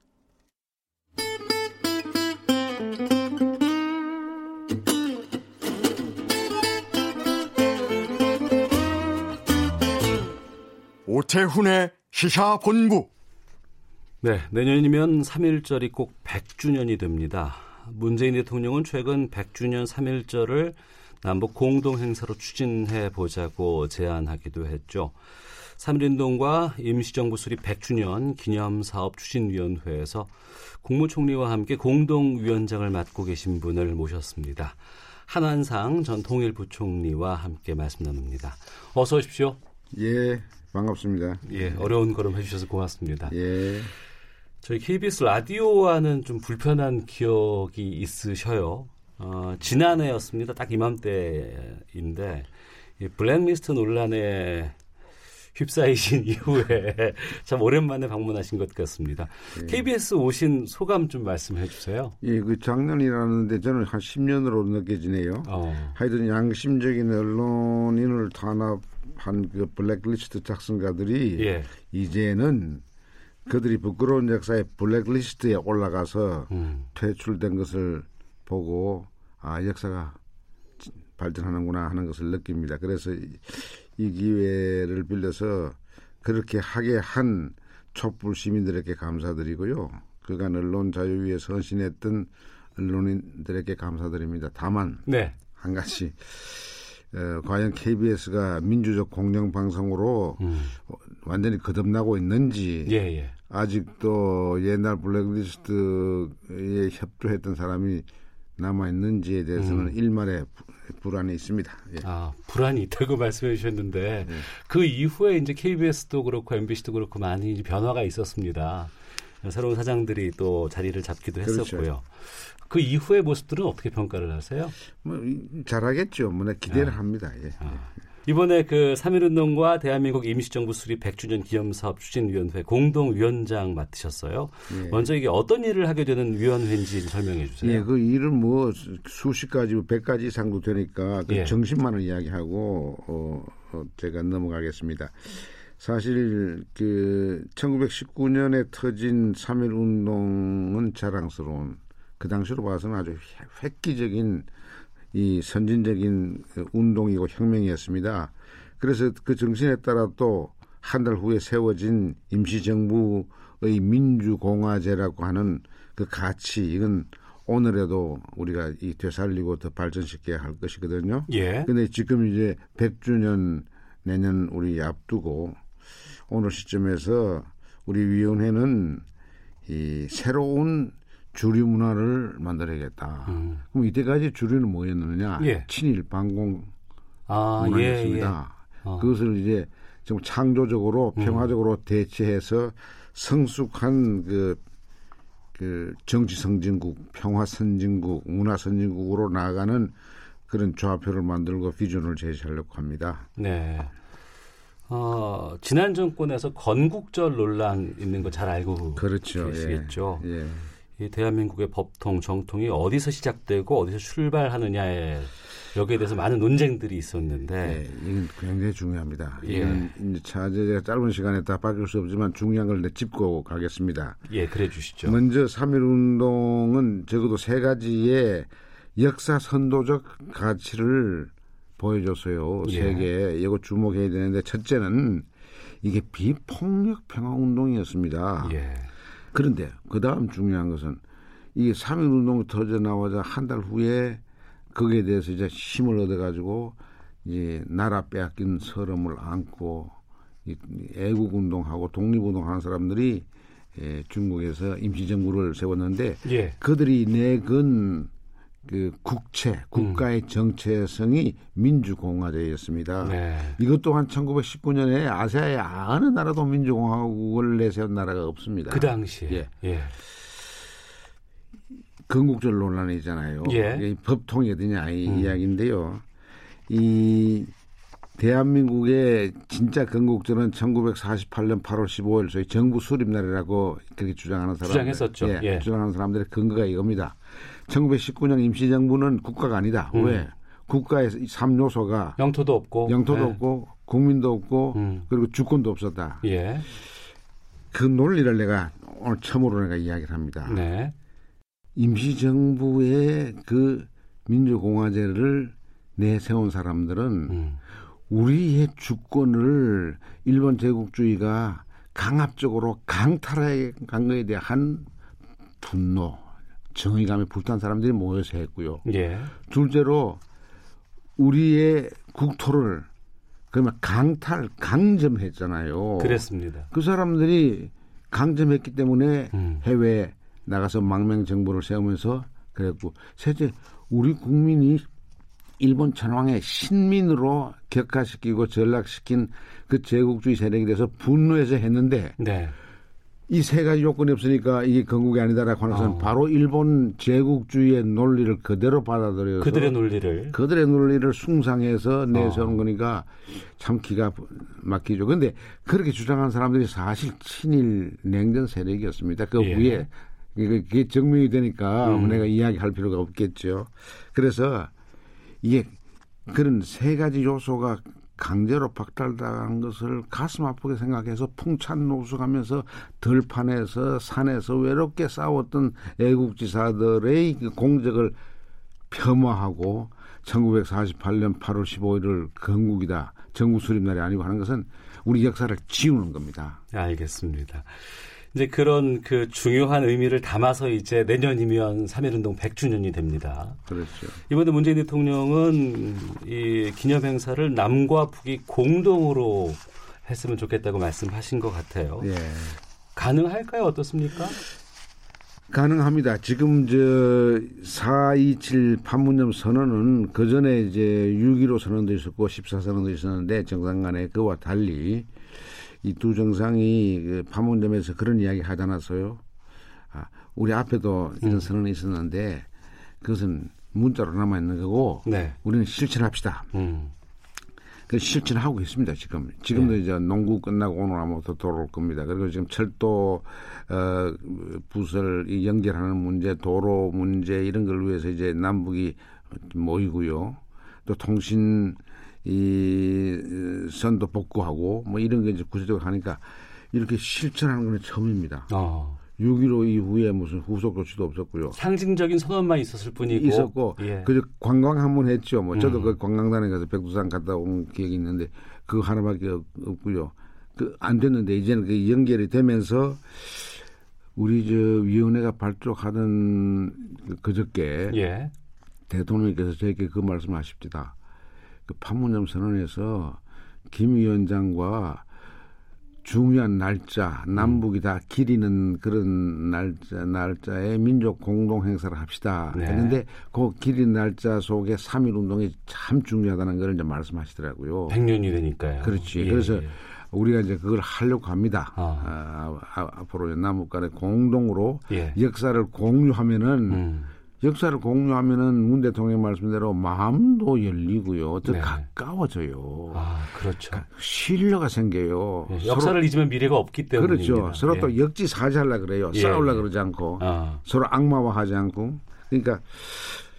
오태훈의 시사본부. 네, 내년이면 3.1절이 꼭 100주년이 됩니다. 문재인 대통령은 최근 100주년 3.1절을 남북 공동행사로 추진해 보자고 제안하기도 했죠. 3.1운동과 임시정부 수립 100주년 기념사업 추진위원회에서 국무총리와 함께 공동위원장을 맡고 계신 분을 모셨습니다. 한한상 전 통일부총리와 함께 말씀 나눕니다. 어서 오십시오. 예, 반갑습니다. 예, 어려운 걸음 해주셔서 고맙습니다. 예. 저희 KBS 라디오와는 좀 불편한 기억이 있으셔요. 어, 지난해였습니다. 딱 이맘때인데 이 블랙리스트 논란에 휩싸이신 [laughs] 이후에 참 오랜만에 방문하신 것 같습니다. 예. KBS 오신 소감 좀 말씀해 주세요. 예, 그 작년이라는데 저는 한 10년으로 느껴지네요. 어. 하여튼 양심적인 언론인을 탄압한 그 블랙리스트 작성가들이 예. 이제는 그들이 부끄러운 역사의 블랙리스트에 올라가서 음. 퇴출된 것을 보고 아 역사가 발전하는구나 하는 것을 느낍니다. 그래서 이 기회를 빌려서 그렇게 하게 한 촛불 시민들에게 감사드리고요. 그간 언론 자유 위에 선신했던 언론인들에게 감사드립니다. 다만 네. 한 가지 어, 과연 KBS가 민주적 공영 방송으로 음. 완전히 거듭나고 있는지 예, 예. 아직도 옛날 블랙리스트에 협조했던 사람이 남아 있는지에 대해서는 음. 일말의 불안이 있습니다. 예. 아, 불안이 있다고 [laughs] 말씀해 주셨는데 예. 그 이후에 이제 KBS도 그렇고 MBC도 그렇고 많이 변화가 있었습니다. 새로운 사장들이 또 자리를 잡기도 그렇죠. 했었고요. 그 이후의 모습들은 어떻게 평가를 하세요? 뭐 잘하겠죠. 뭐 기대를 아. 합니다. 예. 아. 이번에 그 3.1운동과 대한민국 임시정부 수립 100주년 기념사업 추진위원회 공동위원장 맡으셨어요. 예. 먼저 이게 어떤 일을 하게 되는 위원회인지 설명해 주세요. 예, 그 일은 뭐 수십 가지, 백 가지 이상도 되니까 그 예. 정신만을 이야기하고 어, 어, 제가 넘어가겠습니다. 사실 그 1919년에 터진 3.1 운동은 자랑스러운 그 당시로 봐서는 아주 획기적인 이 선진적인 운동이고 혁명이었습니다. 그래서 그 정신에 따라 또 한 달 후에 세워진 임시정부의 민주공화제라고 하는 그 가치 이건 오늘에도 우리가 이 되살리고 더 발전시켜야 할 것이거든요. 예. 근데 지금 이제 100주년 내년 우리 앞두고 오늘 시점에서 우리 위원회는 이 새로운 주류 문화를 만들어야겠다. 음. 그럼 이때까지 주류는 뭐였느냐? 예. 친일 반공 아, 문화였습니다. 예, 예. 어. 그것을 이제 좀 창조적으로 음. 평화적으로 음. 대체해서 성숙한 그, 그 정치 선진국, 평화 선진국, 문화 선진국으로 나아가는 그런 좌표를 만들고 비전을 제시하려고 합니다. 네. 어, 지난 정권에서 건국절 논란 있는 거 잘 알고 그렇죠. 계시겠죠. 예. 예. 이 대한민국의 법통 정통이 어디서 시작되고 어디서 출발하느냐에 여기에 대해서 많은 논쟁들이 있었는데 네, 이건 굉장히 중요합니다. 예. 이건 이제 차제가 짧은 시간에 다 바뀔 수 없지만 중요한 걸 짚고 가겠습니다. 예, 그래 주시죠. 먼저 3.1 운동은 적어도 세 가지의 역사 선도적 가치를 보여줬어요. 예. 세계에 이거 주목해야 되는데 첫째는 이게 비폭력 평화 운동이었습니다. 예. 그런데 그 다음 중요한 것은 이게 3.1 운동이 터져 나와자 한 달 후에 거기에 대해서 이제 힘을 얻어가지고 이제 나라 빼앗긴 서름을 안고 애국 운동하고 독립 운동하는 사람들이 예, 중국에서 임시정부를 세웠는데 예. 그들이 내건 그 국채, 국가의 음. 정체성이 민주공화제였습니다. 네. 이것 또한 1919년에 아시아의 어느 나라도 민주공화국을 내세운 나라가 없습니다. 그 당시에. 예. 예. 건국절 논란이 있잖아요. 예. 법통이 어디냐 이 음. 이야기인데요. 이 대한민국의 진짜 건국절은 1948년 8월 15일 소위 정부 수립날이라고 그렇게 주장하는 사람 주장했었죠. 예, 예. 주장하는 사람들의 근거가 이겁니다. 1919년 임시정부는 국가가 아니다. 음. 왜? 국가의 3요소가 영토도 없고 영토도 네. 없고 국민도 없고 음. 그리고 주권도 없었다. 예. 그 논리를 내가 오늘 처음으로 내가 이야기를 합니다. 네. 임시정부의 그 민주공화제를 내세운 사람들은 음. 우리의 주권을 일본 제국주의가 강압적으로 강탈해 간 것에 대한 분노, 정의감에 불탄 사람들이 모여서 했고요. 예. 둘째로 우리의 국토를 그러면 강탈, 강점했잖아요. 그랬습니다. 그 사람들이 강점했기 때문에 음. 해외에 나가서 망명 정부를 세우면서 그랬고 셋째 우리 국민이 일본 천황의 신민으로 격화시키고 전락시킨 그 제국주의 세력에 대해서 분노해서 했는데 네. 이 세 가지 요건이 없으니까 이게 건국이 아니다라고 하는 것은 어. 바로 일본 제국주의의 논리를 그대로 받아들여서 그들의 논리를 그들의 논리를 숭상해서 내세우는 어. 거니까 참 기가 막히죠. 그런데 그렇게 주장하는 사람들이 사실 친일 냉전 세력이었습니다. 그 예. 위에 그게 증명이 되니까 음. 내가 이야기할 필요가 없겠죠. 그래서 이게 그런 세 가지 요소가 강제로 박탈당한 것을 가슴 아프게 생각해서 풍찬 노숙하면서 들판에서 산에서 외롭게 싸웠던 애국지사들의 그 공적을 폄하하고 1948년 8월 15일을 건국이다. 전국 수립날이 아니고 하는 것은 우리 역사를 지우는 겁니다. 알겠습니다. 이제 그런 그 중요한 의미를 담아서 이제 내년이면 3.1운동 100주년이 됩니다. 그렇죠. 이번에 문재인 대통령은 이 기념 행사를 남과 북이 공동으로 했으면 좋겠다고 말씀하신 것 같아요. 예. 가능할까요? 어떻습니까? 가능합니다. 지금 저427 판문점 선언은 그 전에 이제 6.15 선언도 있었고 14 선언도 있었는데 정상 간에 그와 달리 이 두 정상이 그 판문점에서 그런 이야기 하지 않았어요. 아, 우리 앞에도 이런 음. 선언이 있었는데 그것은 문자로 남아 있는 거고 네. 우리는 실천합시다. 음. 그 실천하고 있습니다. 지금 지금도 네. 이제 농구 끝나고 오늘 아마 더 돌아올 겁니다. 그리고 지금 철도 어, 부설 연결하는 문제, 도로 문제 이런 걸 위해서 이제 남북이 모이고요. 또 통신 이 선도 복구하고 뭐 이런 게 이제 구체적으로 하니까 이렇게 실천하는 건 처음입니다. 어. 6.15 이후에 무슨 후속 조치도 없었고요. 상징적인 선언만 있었을 뿐이고. 있었고. 예. 그저 관광 한 번 했죠. 뭐 저도 음. 그 관광단에 가서 백두산 갔다 온 기억이 있는데 그거 하나밖에 없고요. 그 안 됐는데 이제는 그 연결이 되면서 우리 저 위원회가 발족하던 그 그저께 예. 대통령께서 저에게 그 말씀하십니다. 그 판문점 선언에서 김 위원장과 중요한 날짜 남북이 다 기리는 그런 날짜 날짜에 민족 공동 행사를 합시다 네. 했는데 그 기린 날짜 속에 3.1 운동이 참 중요하다는 걸 이제 말씀하시더라고요. 100년이 되니까요. 그렇지. 예, 그래서 예. 우리가 이제 그걸 하려고 합니다. 어. 아, 아, 앞으로 남북 간에 공동으로 예. 역사를 공유하면은 음. 역사를 공유하면은 문 대통령 말씀대로 마음도 열리고요. 더 네. 가까워져요. 아, 그렇죠. 그러니까 신뢰가 생겨요. 네, 역사를 서로, 잊으면 미래가 없기 때문에. 그렇죠. 서로 예. 또 역지사지하려 그래요. 예. 싸우려 그러지 않고 아. 서로 악마화하지 않고. 그러니까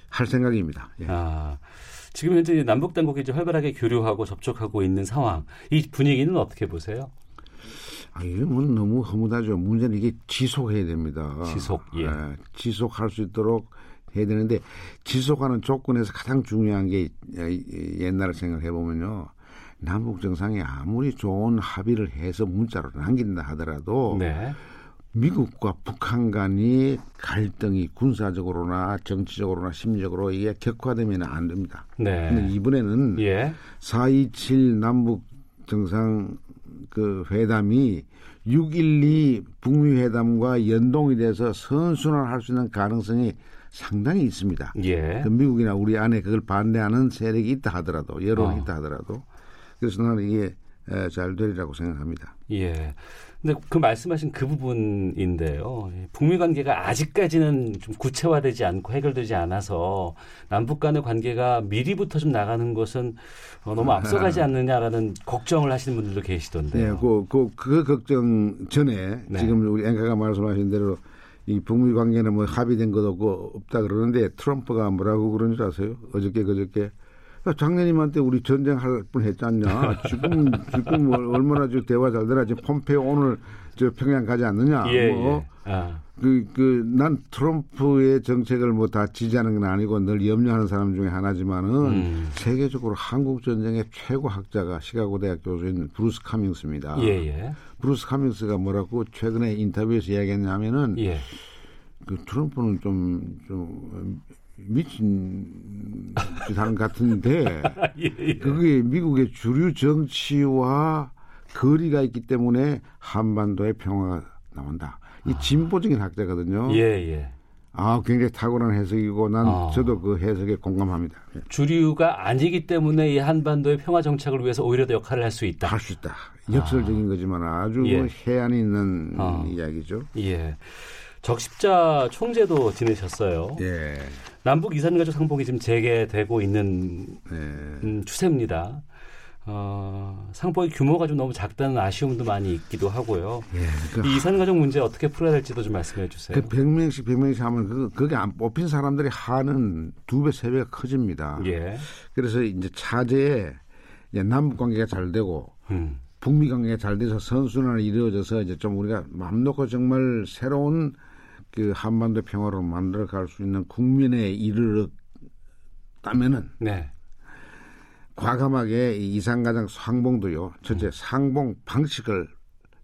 할 생각입니다. 예. 아. 지금 현재 남북 당국이 이제 활발하게 교류하고 접촉하고 있는 상황. 이 분위기는 어떻게 보세요? 아, 이게 뭐 너무 허무하죠. 문제는 이게 지속해야 됩니다. 지속, 예. 네, 지속할 수 있도록 해야 되는데 지속하는 조건에서 가장 중요한 게 옛날을 생각해 보면요. 남북 정상이 아무리 좋은 합의를 해서 문자로 남긴다 하더라도 네. 미국과 북한 간이 갈등이 군사적으로나 정치적으로나 심리적으로 이게 격화되면 안 됩니다. 네. 근데 이번에는 예. 4.27 남북 정상 그 회담이 6.12 북미 회담과 연동이 돼서 선순환할 수 있는 가능성이 상당히 있습니다. 예. 그 미국이나 우리 안에 그걸 반대하는 세력이 있다 하더라도 여론이 어. 있다 하더라도 그래서 나는 이게 잘 되리라고 생각합니다. 예. 근데 그 말씀하신 그 부분인데요. 북미 관계가 아직까지는 좀 구체화되지 않고 해결되지 않아서 남북 간의 관계가 미리부터 좀 나가는 것은 어, 너무 앞서가지 [laughs] 않느냐라는 걱정을 하시는 분들도 계시던데요. 네, 그, 그, 그 걱정 전에 네. 지금 우리 앵커가 말씀하신 대로 이 북미 관계는 뭐 합의된 것도 없고 없다 그러는데 트럼프가 뭐라고 그런 줄 아세요? 어저께 그저께 작년 이맘때 우리 전쟁할 뻔 했잖냐. 지금, 지금 얼마나 저 대화 잘 되나. 지금 폼페이오 오늘 저 평양 가지 않느냐. 예, 뭐. 예. 아. 그, 그, 난 트럼프의 정책을 뭐 다 지지하는 건 아니고 늘 염려하는 사람 중에 하나지만은 음. 세계적으로 한국 전쟁의 최고 학자가 시카고 대학 교수인 브루스 카밍스입니다. 예, 예. 브루스 카밍스가 뭐라고 최근에 인터뷰에서 이야기했냐면은 예. 그 트럼프는 좀, 좀 미친 사람 같은데 [laughs] 예, 예. 그게 미국의 주류 정치와 거리가 있기 때문에 한반도의 평화가 나온다. 이 아. 진보적인 학자거든요. 예, 예. 아, 굉장히 탁월한 해석이고 난 아. 저도 그 해석에 공감합니다. 예. 주류가 아니기 때문에 이 한반도의 평화 정착을 위해서 오히려 더 역할을 할 수 있다. 할 수 있다. 역설적인 아. 거지만 아주 예. 해안이 있는 아. 이야기죠. 예. 적십자 총재도 지내셨어요. 예. 남북 이산가족 상봉이 지금 재개되고 있는 예. 음, 추세입니다. 어, 상봉의 규모가 좀 너무 작다는 아쉬움도 많이 있기도 하고요. 예, 그, 이 이산가족 문제 어떻게 풀어야 될지도 좀 말씀해 주세요. 그 100명씩 100명씩 하면 그, 그게 안 뽑힌 사람들이 하는 두 배, 세 배가 커집니다. 예. 그래서 이제 차제에 이제 남북 관계가 잘 되고 음. 북미 관계가 잘 돼서 선순환이 이루어져서 이제 좀 우리가 마음 놓고 정말 새로운 그 한반도 평화를 만들어 갈 수 있는 국민에 이르렀다면은 네. 과감하게 이상가장 상봉도요. 첫째 음. 상봉 방식을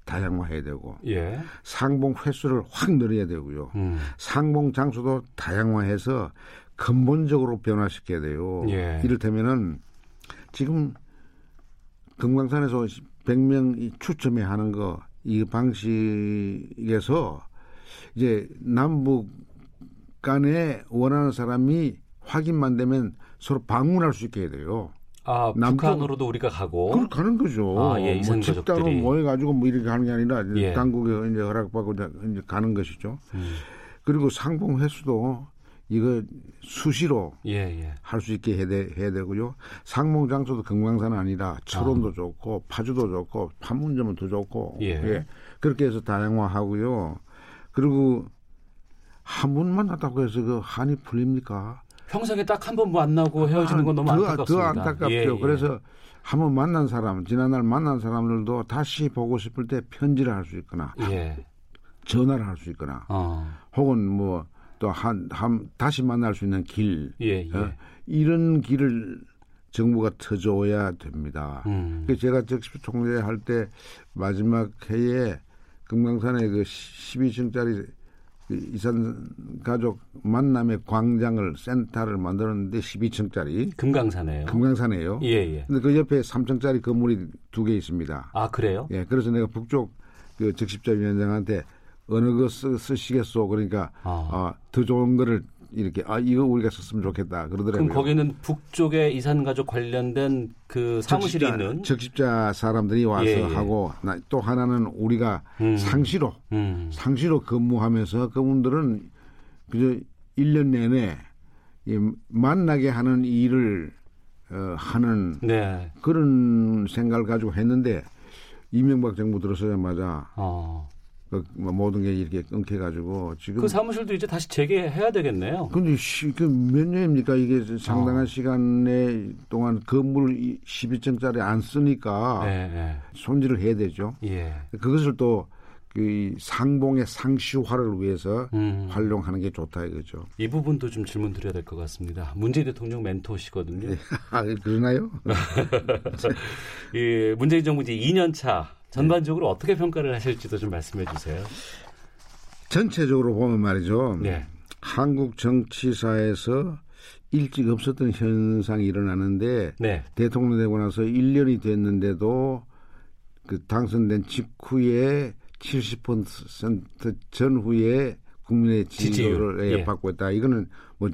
다양화해야 되고 예. 상봉 횟수를 확 늘려야 되고요. 음. 상봉 장소도 다양화해서 근본적으로 변화시켜야 돼요. 예. 이를테면은 지금 금강산에서 100명 추첨해 하는 거 이 방식에서 이제 남북 간에 원하는 사람이 확인만 되면 서로 방문할 수 있게 해야 돼요. 아, 남북, 북한으로도 우리가 가고. 그걸 가는 거죠. 아, 예, 뭐 집단으로 모여 가지고 뭐 이렇게 가는 게 아니라 예. 당국에 이제 허락받고 이제 가는 것이죠. 음. 그리고 상봉 횟수도 이거 수시로 예, 예. 할수 있게 해야, 되, 해야 되고요. 상봉 장소도 금강산 아니라 철원도 아. 좋고 파주도 좋고 판문점은 더 좋고 예. 예. 그렇게 해서 다양화하고요. 그리고 한번 만났다고 해서 그 한이 풀립니까? 평생에 딱 한 번 만나고 헤어지는 건 너무 더, 안타깝습니다. 더 안타깝죠. 예, 예. 그래서 한 번 만난 사람, 지난날 만난 사람들도 다시 보고 싶을 때 편지를 할 수 있거나 예. 전화를 할 수 있거나 어. 혹은 뭐 또한 한 다시 만날 수 있는 길 예, 예. 어? 이런 길을 정부가 터줘야 됩니다. 음. 그 제가 적시 총재 할 때 마지막 해에 금강산에 그 12층짜리 그 이산 가족 만남의 광장을 센터를 만들었는데 12층짜리 금강산에요. 금강산에요. 예, 예. 근데 그 옆에 3층짜리 건물이 두 개 있습니다. 아, 그래요? 예. 그래서 내가 북쪽 그 적십자 위원장한테 어느 거 쓰, 쓰시겠소 그러니까 아. 어, 더 좋은 거를 이렇게 아 이거 우리가 썼으면 좋겠다 그러더라고요. 그럼 거기는 북쪽에 이산 가족 관련된 그 사무실이 적십자, 있는 적십자 사람들이 와서 예, 예. 하고 또 하나는 우리가 음. 상시로 음. 상시로 근무하면서 그분들은 그저 1년 내내 이 만나게 하는 일을 어, 하는 네. 그런 생각을 가지고 했는데 이명박 정부 들어서자마자 어. 그뭐 모든 게 이렇게 끊겨가지고 지금 그 사무실도 이제 다시 재개해야 되겠네요. 근데 시, 그몇 년입니까 이게 상당한 어. 시간에 동안 건물 12층짜리 안 쓰니까 네, 네. 손질을 해야 되죠. 예. 그것을 또 그 상봉의 상시화를 위해서 음. 활용하는 게 좋다 이거죠. 이 부분도 좀 질문 드려야 될 것 같습니다. 문재인 대통령 멘토시거든요. 예. [laughs] 아, 그러나요? [laughs] 예, 문재인 정부 이제 2년 차 전반적으로 어떻게 평가를 하실지도 좀 말씀해 주세요. 전체적으로 보면 말이죠. 네. 한국 정치사에서 일찍 없었던 현상이 일어나는데 네. 대통령 되고 나서 1년이 됐는데도 그 당선된 직후에 70% 전후에 국민의 지지를 예. 받고 있다. 이거는 뭐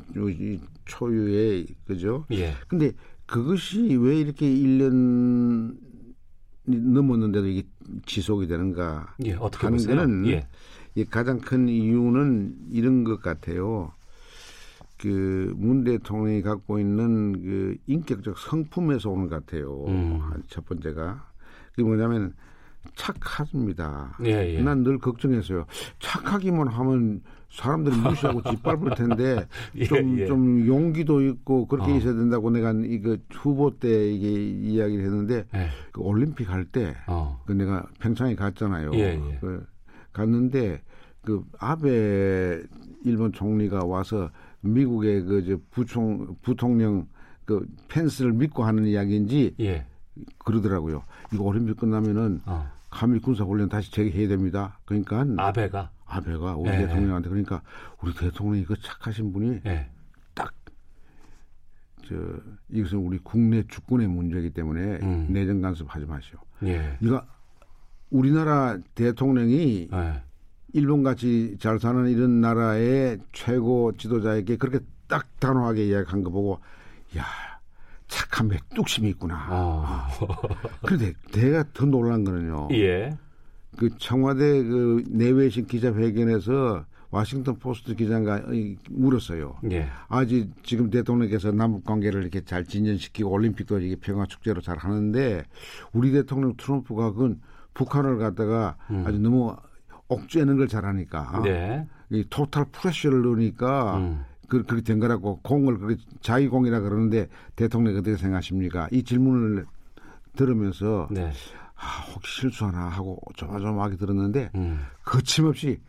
초유의 그죠? 예. 근데 그것이 왜 이렇게 1년 넘었는데도 이게 지속이 되는가 예, 어떻게 하는 보세요? 거는 예. 가장 큰 이유는 이런 것 같아요. 그 문 대통령이 갖고 있는 그 인격적 성품에서 오는 것 같아요. 음. 첫 번째가 그게 뭐냐면 착합니다. 예, 예. 난늘 걱정했어요. 착하기만 하면 사람들이 무시하고 [laughs] 짓밟을 텐데 좀좀 예, 좀 예. 용기도 있고 그렇게 어. 있어야 된다고 내가 이거 후보 때 이게 이야기를 했는데 예. 그 올림픽 할때 어. 그 내가 평창에 갔잖아요. 예, 그 갔는데 그 아베 일본 총리가 와서 미국의 그저 부총 부통령 그 펜스를 믿고 하는 이야기인지 그러더라고요. 이거 올림픽 끝나면은 어. 감히 군사 훈련 다시 재개해야 됩니다. 그러니까 아베가 아베가 우리 네. 대통령한테 그러니까 우리 대통령이 그 착하신 분이 네. 딱저 이것은 우리 국내 주권의 문제이기 때문에 음. 내정 간섭하지 마시오. 예. 이거 우리나라 대통령이 네. 일본 같이 잘 사는 이런 나라의 최고 지도자에게 그렇게 딱 단호하게 이야기한 거 보고 야 착함에 뚝심이 있구나. 어. 그런데 내가 더 놀란 거는요. 예. 그 청와대 그 내외신 기자회견에서 와싱턴 포스트 기자가 물었어요. 예. 아직 지금 대통령께서 남북 관계를 이렇게 잘 진전시키고 올림픽도 이게 평화 축제로 잘 하는데 우리 대통령 트럼프가 그건 북한을 갖다가 음. 아주 너무 억제하는 걸 잘하니까 네. 이 토탈 프레셔를 넣으니까 음. 그, 그렇게 된 거라고 공을 그렇게 자기공이라 그러는데 대통령이 어떻게 생각하십니까? 이 질문을 들으면서 네. 아, 혹시 실수하나 하고 조마조마하게 들었는데 음. 거침없이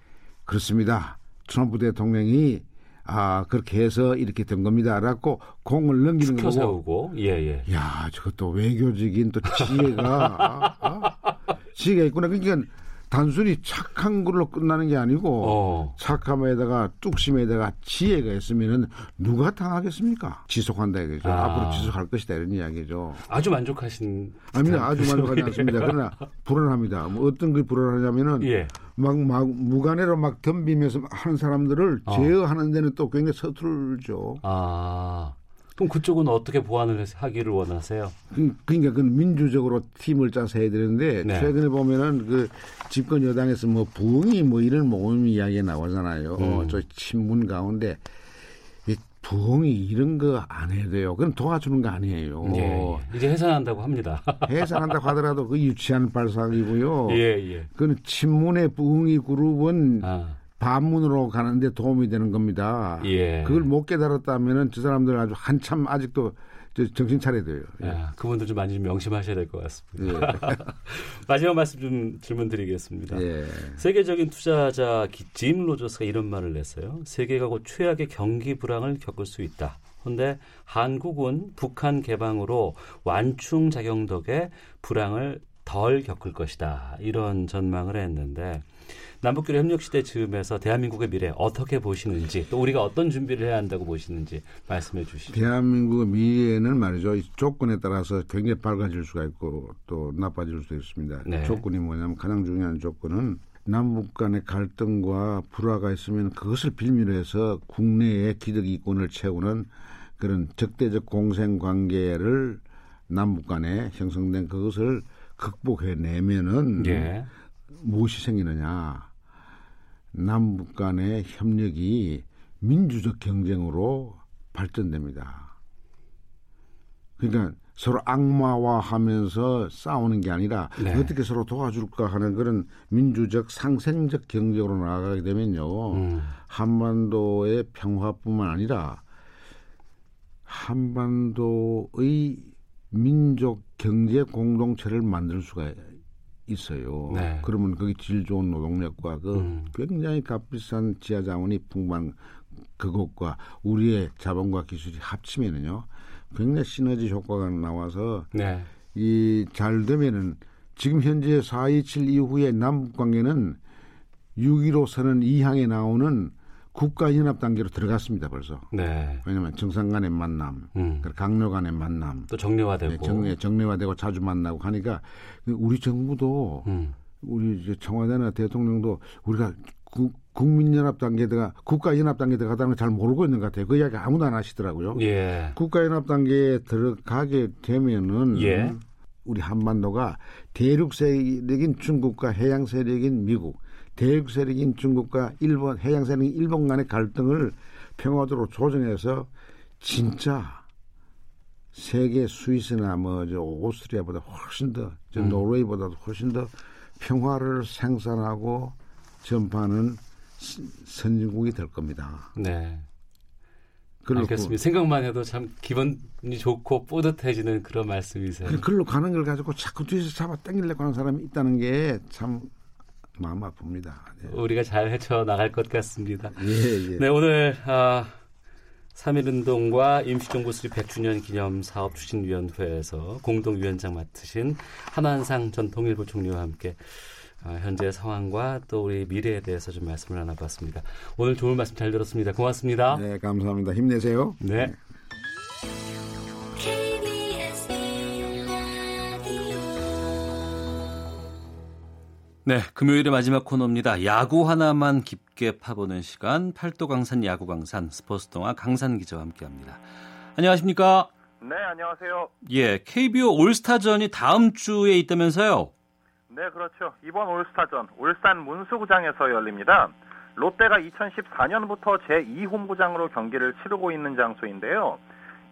그렇습니다. 트럼프 대통령이 아 그렇게 해서 이렇게 된 겁니다. 라고 공을 넘기는 거고. 세우고 예 예. 야 저것도 외교적인 또 지혜가 아, 아, 지혜가 있구나. 그러니까 단순히 착한 걸로 끝나는 게 아니고 어. 착함에다가 뚝심에다가 지혜가 있으면은 누가 당하겠습니까? 지속한다 이거죠. 아. 앞으로 지속할 것이다 이런 이야기죠. 아주 만족하신 아닙니다. 아주 만족하지 않습니다. 그러나 불안합니다. 뭐 어떤 게 불안하냐면은 예. 막, 막 무관해로 막 덤비면서 하는 사람들을 어. 제어하는 데는 또 굉장히 서툴죠. 아. 그럼 그쪽은 어떻게 보완을 하기를 원하세요? 그, 그러니까 그 민주적으로 팀을 짜서 해야 되는데 네. 최근에 보면은 그 집권 여당에서 뭐 부흥이 뭐 이런 모임 이야기 나오잖아요. 음. 어, 저 친문 가운데 이 부흥이 이런 거 안 해야 돼요. 그건 도와주는 거 아니에요. 예, 예. 이제 해산한다고 합니다. [laughs] 해산한다고 하더라도 그 유치한 발상이고요. 예, 예. 그건 친문의 부흥이 그룹은 아. 반문으로 가는데 도움이 되는 겁니다. 예. 그걸 못 깨달았다면은 저 사람들 아주 한참 아직도 정신 차려야 돼요. 예. 아, 그분들 좀 많이 좀 명심하셔야 될 것 같습니다. 예. [laughs] 마지막 말씀 좀 질문 드리겠습니다. 예. 세계적인 투자자 짐 로저스가 이런 말을 냈어요. 세계가 곧 최악의 경기 불황을 겪을 수 있다. 그런데 한국은 북한 개방으로 완충 작용 덕에 불황을 덜 겪을 것이다. 이런 전망을 했는데 남북교류 협력 시대 즈음에서 대한민국의 미래 어떻게 보시는지 또 우리가 어떤 준비를 해야 한다고 보시는지 말씀해 주시죠. 대한민국의 미래는 말이죠. 조건에 따라서 굉장히 밝아질 수가 있고 또 나빠질 수도 있습니다. 네. 조건이 뭐냐면 가장 중요한 조건은 남북 간의 갈등과 불화가 있으면 그것을 빌미로 해서 국내의 기득 이권을 채우는 그런 적대적 공생 관계를 남북 간에 형성된 그것을 극복해내면은 예. 무엇이 생기느냐. 남북 간의 협력이 민주적 경쟁으로 발전됩니다. 그러니까 서로 악마화하면서 싸우는 게 아니라 네. 어떻게 서로 도와줄까 하는 그런 민주적 상생적 경쟁으로 나아가게 되면요 음. 한반도의 평화뿐만 아니라 한반도의 민족 경제 공동체를 만들 수가 있어요. 네. 그러면 거기 질 좋은 노동력과 그 음. 굉장히 값비싼 지하 자원이 풍부한 그것과 우리의 자본과 기술이 합치면은요 굉장히 시너지 효과가 나와서 네. 이잘 되면은 지금 현재 4.27 이후에 남북 관계는 6.15 선언 2항에 나오는 국가연합 단계로 들어갔습니다 벌써. 네. 왜냐하면 정상 간의 만남, 음. 강요 간의 만남, 또 정례화되고, 네, 정, 정례화되고 자주 만나고 하니까 우리 정부도 음. 우리 청와대나 대통령도 우리가 구, 국민연합 단계가 국가연합 단계에 들어가다는 걸 잘 모르고 있는 것 같아요. 그 이야기 아무도 안 하시더라고요. 예. 국가연합 단계에 들어가게 되면은 예. 우리 한반도가 대륙 세력인 중국과 해양 세력인 미국, 대륙 세력인 중국과 일본, 해양 세력인 일본 간의 갈등을 평화도로 조정해서 진짜 세계 스위스나 뭐 저 오스트리아보다 훨씬 더, 저 음. 노르웨이보다도 훨씬 더 평화를 생산하고 전파하는 선진국이 될 겁니다. 네. 알겠습니다. 생각만 해도 참 기분이 좋고 뿌듯해지는 그런 말씀이세요. 글로 가는 걸 가지고 자꾸 뒤에서 잡아 당기려고 하는 사람이 있다는 게 참 마음 아픕니다. 네. 우리가 잘 헤쳐 나갈 것 같습니다. 예, 예. 네, 오늘 아, 3.1운동과 임시정부 수립 100주년 기념 사업 추진위원회에서 공동위원장 맡으신 한한상 전 통일부 총리와 함께 어, 현재 상황과 또 우리 미래에 대해서 좀 말씀을 나눠봤습니다. 오늘 좋은 말씀 잘 들었습니다. 고맙습니다. 네, 감사합니다. 힘내세요. 네. 네, 금요일의 마지막 코너입니다. 야구 하나만 깊게 파보는 시간, 팔도 강산 야구 강산 스포츠 동화 강산 기자와 함께합니다. 안녕하십니까? 네, 안녕하세요. 예, KBO 올스타전이 다음 주에 있다면서요? 네, 그렇죠. 이번 올스타전 울산 문수구장에서 열립니다. 롯데가 2014년부터 제2홈구장으로 경기를 치르고 있는 장소인데요.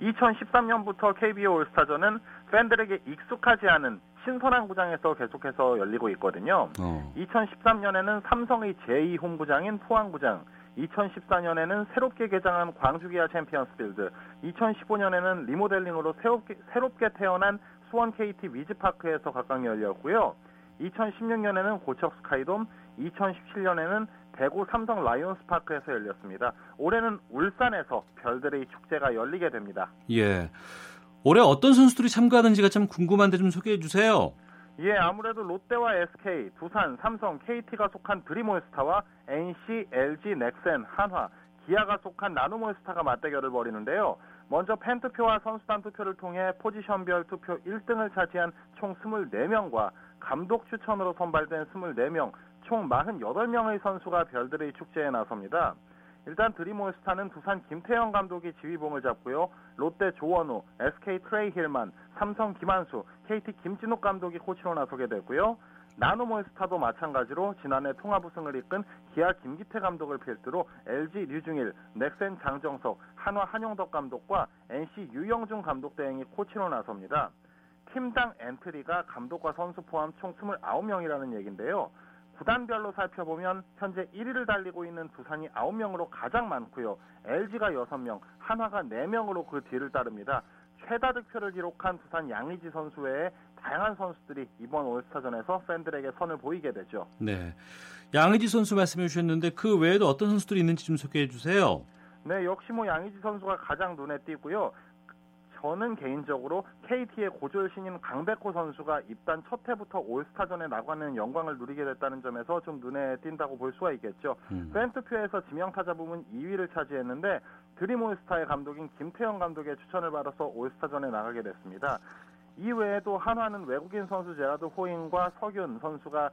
2013년부터 KBO 올스타전은 팬들에게 익숙하지 않은 신선한 구장에서 계속해서 열리고 있거든요. 어. 2013년에는 삼성의 제2홈구장인 포항구장, 2014년에는 새롭게 개장한 광주기아 챔피언스필드, 2015년에는 리모델링으로 새롭게, 새롭게 태어난 수원 KT 위즈파크에서 각각 열렸고요. 2016년에는 고척 스카이돔, 2017년에는 대구 삼성 라이온스 파크에서 열렸습니다. 올해는 울산에서 별들의 축제가 열리게 됩니다. 예. 올해 어떤 선수들이 참가하는지가 참 궁금한데 좀 소개해 주세요. 예, 아무래도 롯데와 SK, 두산, 삼성, KT가 속한 드림올스타와 NC, LG, 넥센, 한화, 기아가 속한 나눔올스타가 맞대결을 벌이는데요. 먼저 팬투표와 선수단 투표를 통해 포지션별 투표 1등을 차지한 총 24명과 감독 추천으로 선발된 24명, 총 48명의 선수가 별들의 축제에 나섭니다. 일단 드림올스타는 두산 김태형 감독이 지휘봉을 잡고요. 롯데 조원우, SK 트레이 힐만, 삼성 김한수, KT 김진욱 감독이 코치로 나서게 됐고요. 나노몰스타도 마찬가지로 지난해 통합 우승을 이끈 기아 김기태 감독을 필두로 LG 류중일, 넥센 장정석, 한화 한용덕 감독과 NC 유영준 감독 대행이 코치로 나섭니다. 팀당 엔트리가 감독과 선수 포함 총 29명이라는 얘기인데요. 구단별로 살펴보면 현재 1위를 달리고 있는 두산이 9명으로 가장 많고요. LG가 6명, 한화가 4명으로 그 뒤를 따릅니다. 최다 득표를 기록한 두산 양의지 선수 외에 다양한 선수들이 이번 올스타전에서 팬들에게 선을 보이게 되죠. 네. 양의지 선수 말씀해 주셨는데 그 외에도 어떤 선수들이 있는지 좀 소개해 주세요. 네, 역시 뭐 양의지 선수가 가장 눈에 띄고요. 저는 개인적으로 KT의 고졸 신인 강백호 선수가 입단 첫 해부터 올스타전에 나가는 영광을 누리게 됐다는 점에서 좀 눈에 띈다고 볼 수가 있겠죠. 음. 팬투표에서 지명타자 부문 2위를 차지했는데 드림올스타의 감독인 김태형 감독의 추천을 받아서 올스타전에 나가게 됐습니다. 이외에도 한화는 외국인 선수 제라드 호잉과 석윤 선수가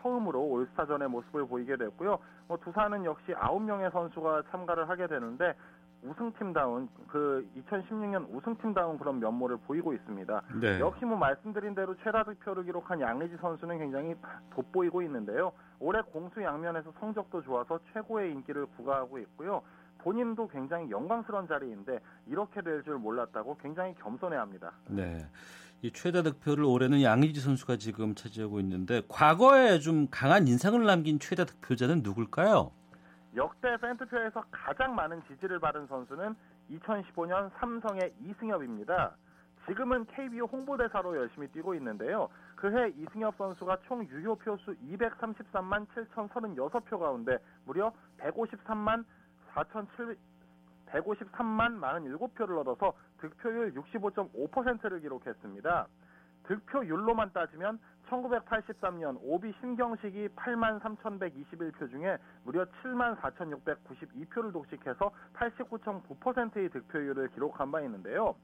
처음으로 올스타전의 모습을 보이게 됐고요. 뭐 두산은 역시 9명의 선수가 참가를 하게 되는데 우승팀다운 그 2016년 우승팀다운 그런 면모를 보이고 있습니다. 네. 역시 뭐 말씀드린 대로 최다 득표를 기록한 양의지 선수는 굉장히 돋보이고 있는데요. 올해 공수 양면에서 성적도 좋아서 최고의 인기를 구가하고 있고요. 본인도 굉장히 영광스러운 자리인데 이렇게 될 줄 몰랐다고 굉장히 겸손해합니다. 네. 이 최다 득표를 올해는 양의지 선수가 지금 차지하고 있는데 과거에 좀 강한 인상을 남긴 최다 득표자는 누굴까요? 역대 팬투표에서 가장 많은 지지를 받은 선수는 2015년 삼성의 이승엽입니다. 지금은 KBO 홍보대사로 열심히 뛰고 있는데요. 그해 이승엽 선수가 총 유효 표수 233만 7,036표 가운데 무려 153만 4,700 153만 47표를 얻어서 득표율 65.5%를 기록했습니다. 득표율로만 따지면 1983년 오비 신경식이 8만 3,121표 중에 무려 7만 4,692표를 독식해서 89.9%의 득표율을 기록한 바 있는데요.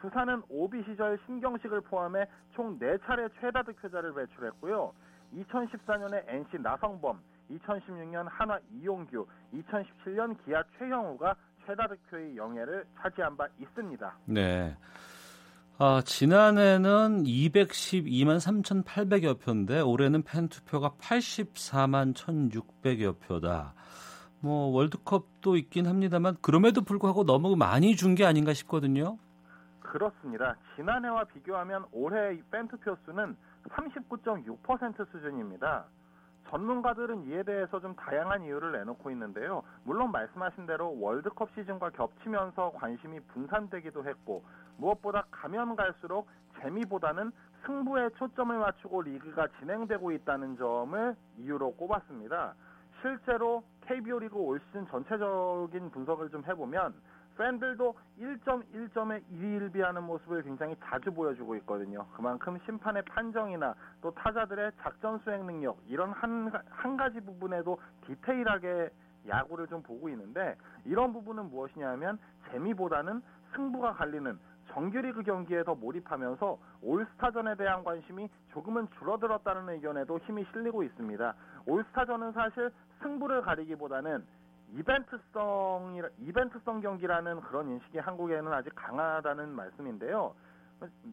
두산은 오비 시절 신경식을 포함해 총 4차례 최다 득표자를 배출했고요. 2014년에 NC 나성범, 2016년 한화 이용규, 2017년 기아 최형우가 최다 득표의 영예를 차지한 바 있습니다. 네. 아, 지난해는 212만 3,800여 표인데 올해는 팬 투표가 84만 1,600여 표다. 뭐 월드컵도 있긴 합니다만 그럼에도 불구하고 너무 많이 준 게 아닌가 싶거든요. 그렇습니다. 지난해와 비교하면 올해 팬 투표 수는 39.6% 수준입니다. 전문가들은 이에 대해서 좀 다양한 이유를 내놓고 있는데요. 물론 말씀하신 대로 월드컵 시즌과 겹치면서 관심이 분산되기도 했고 무엇보다 가면 갈수록 재미보다는 승부에 초점을 맞추고 리그가 진행되고 있다는 점을 이유로 꼽았습니다. 실제로 KBO 리그 올 시즌 전체적인 분석을 좀 해보면 팬들도 1점 1점에 일일비하는 모습을 굉장히 자주 보여주고 있거든요. 그만큼 심판의 판정이나 또 타자들의 작전 수행 능력 이런 한, 한 가지 부분에도 디테일하게 야구를 좀 보고 있는데 이런 부분은 무엇이냐면 재미보다는 승부가 갈리는 정규리그 경기에 더 몰입하면서 올스타전에 대한 관심이 조금은 줄어들었다는 의견에도 힘이 실리고 있습니다. 올스타전은 사실 승부를 가리기보다는 이벤트성 이벤트성 경기라는 그런 인식이 한국에는 아직 강하다는 말씀인데요.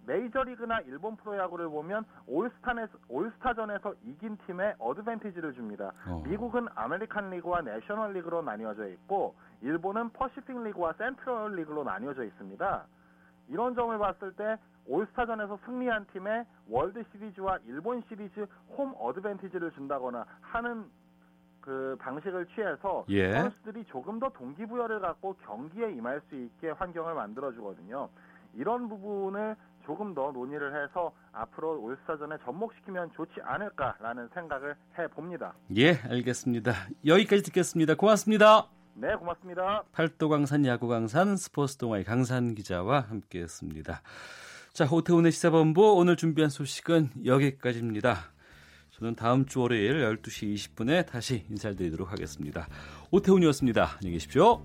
메이저리그나 일본 프로야구를 보면 올스타에서, 올스타전에서 이긴 팀에 어드밴티지를 줍니다. 어. 미국은 아메리칸 리그와 내셔널 리그로 나뉘어져 있고 일본은 퍼시픽 리그와 센트럴 리그로 나뉘어져 있습니다. 이런 점을 봤을 때 올스타전에서 승리한 팀에 월드 시리즈와 일본 시리즈 홈 어드밴티지를 준다거나 하는 그 방식을 취해서 예. 선수들이 조금 더 동기부여를 갖고 경기에 임할 수 있게 환경을 만들어 주거든요. 이런 부분을 조금 더 논의를 해서 앞으로 올스타전에 접목시키면 좋지 않을까라는 생각을 해 봅니다. 예, 알겠습니다. 여기까지 듣겠습니다. 고맙습니다. 네, 고맙습니다. 팔도 강산 야구 강산 스포츠 동아의 강산 기자와 함께했습니다. 자, 오태훈의 시사본부 오늘 준비한 소식은 여기까지입니다. 저는 다음 주 월요일 12시 20분에 다시 인사드리도록 하겠습니다. 오태훈이었습니다. 안녕히 계십시오.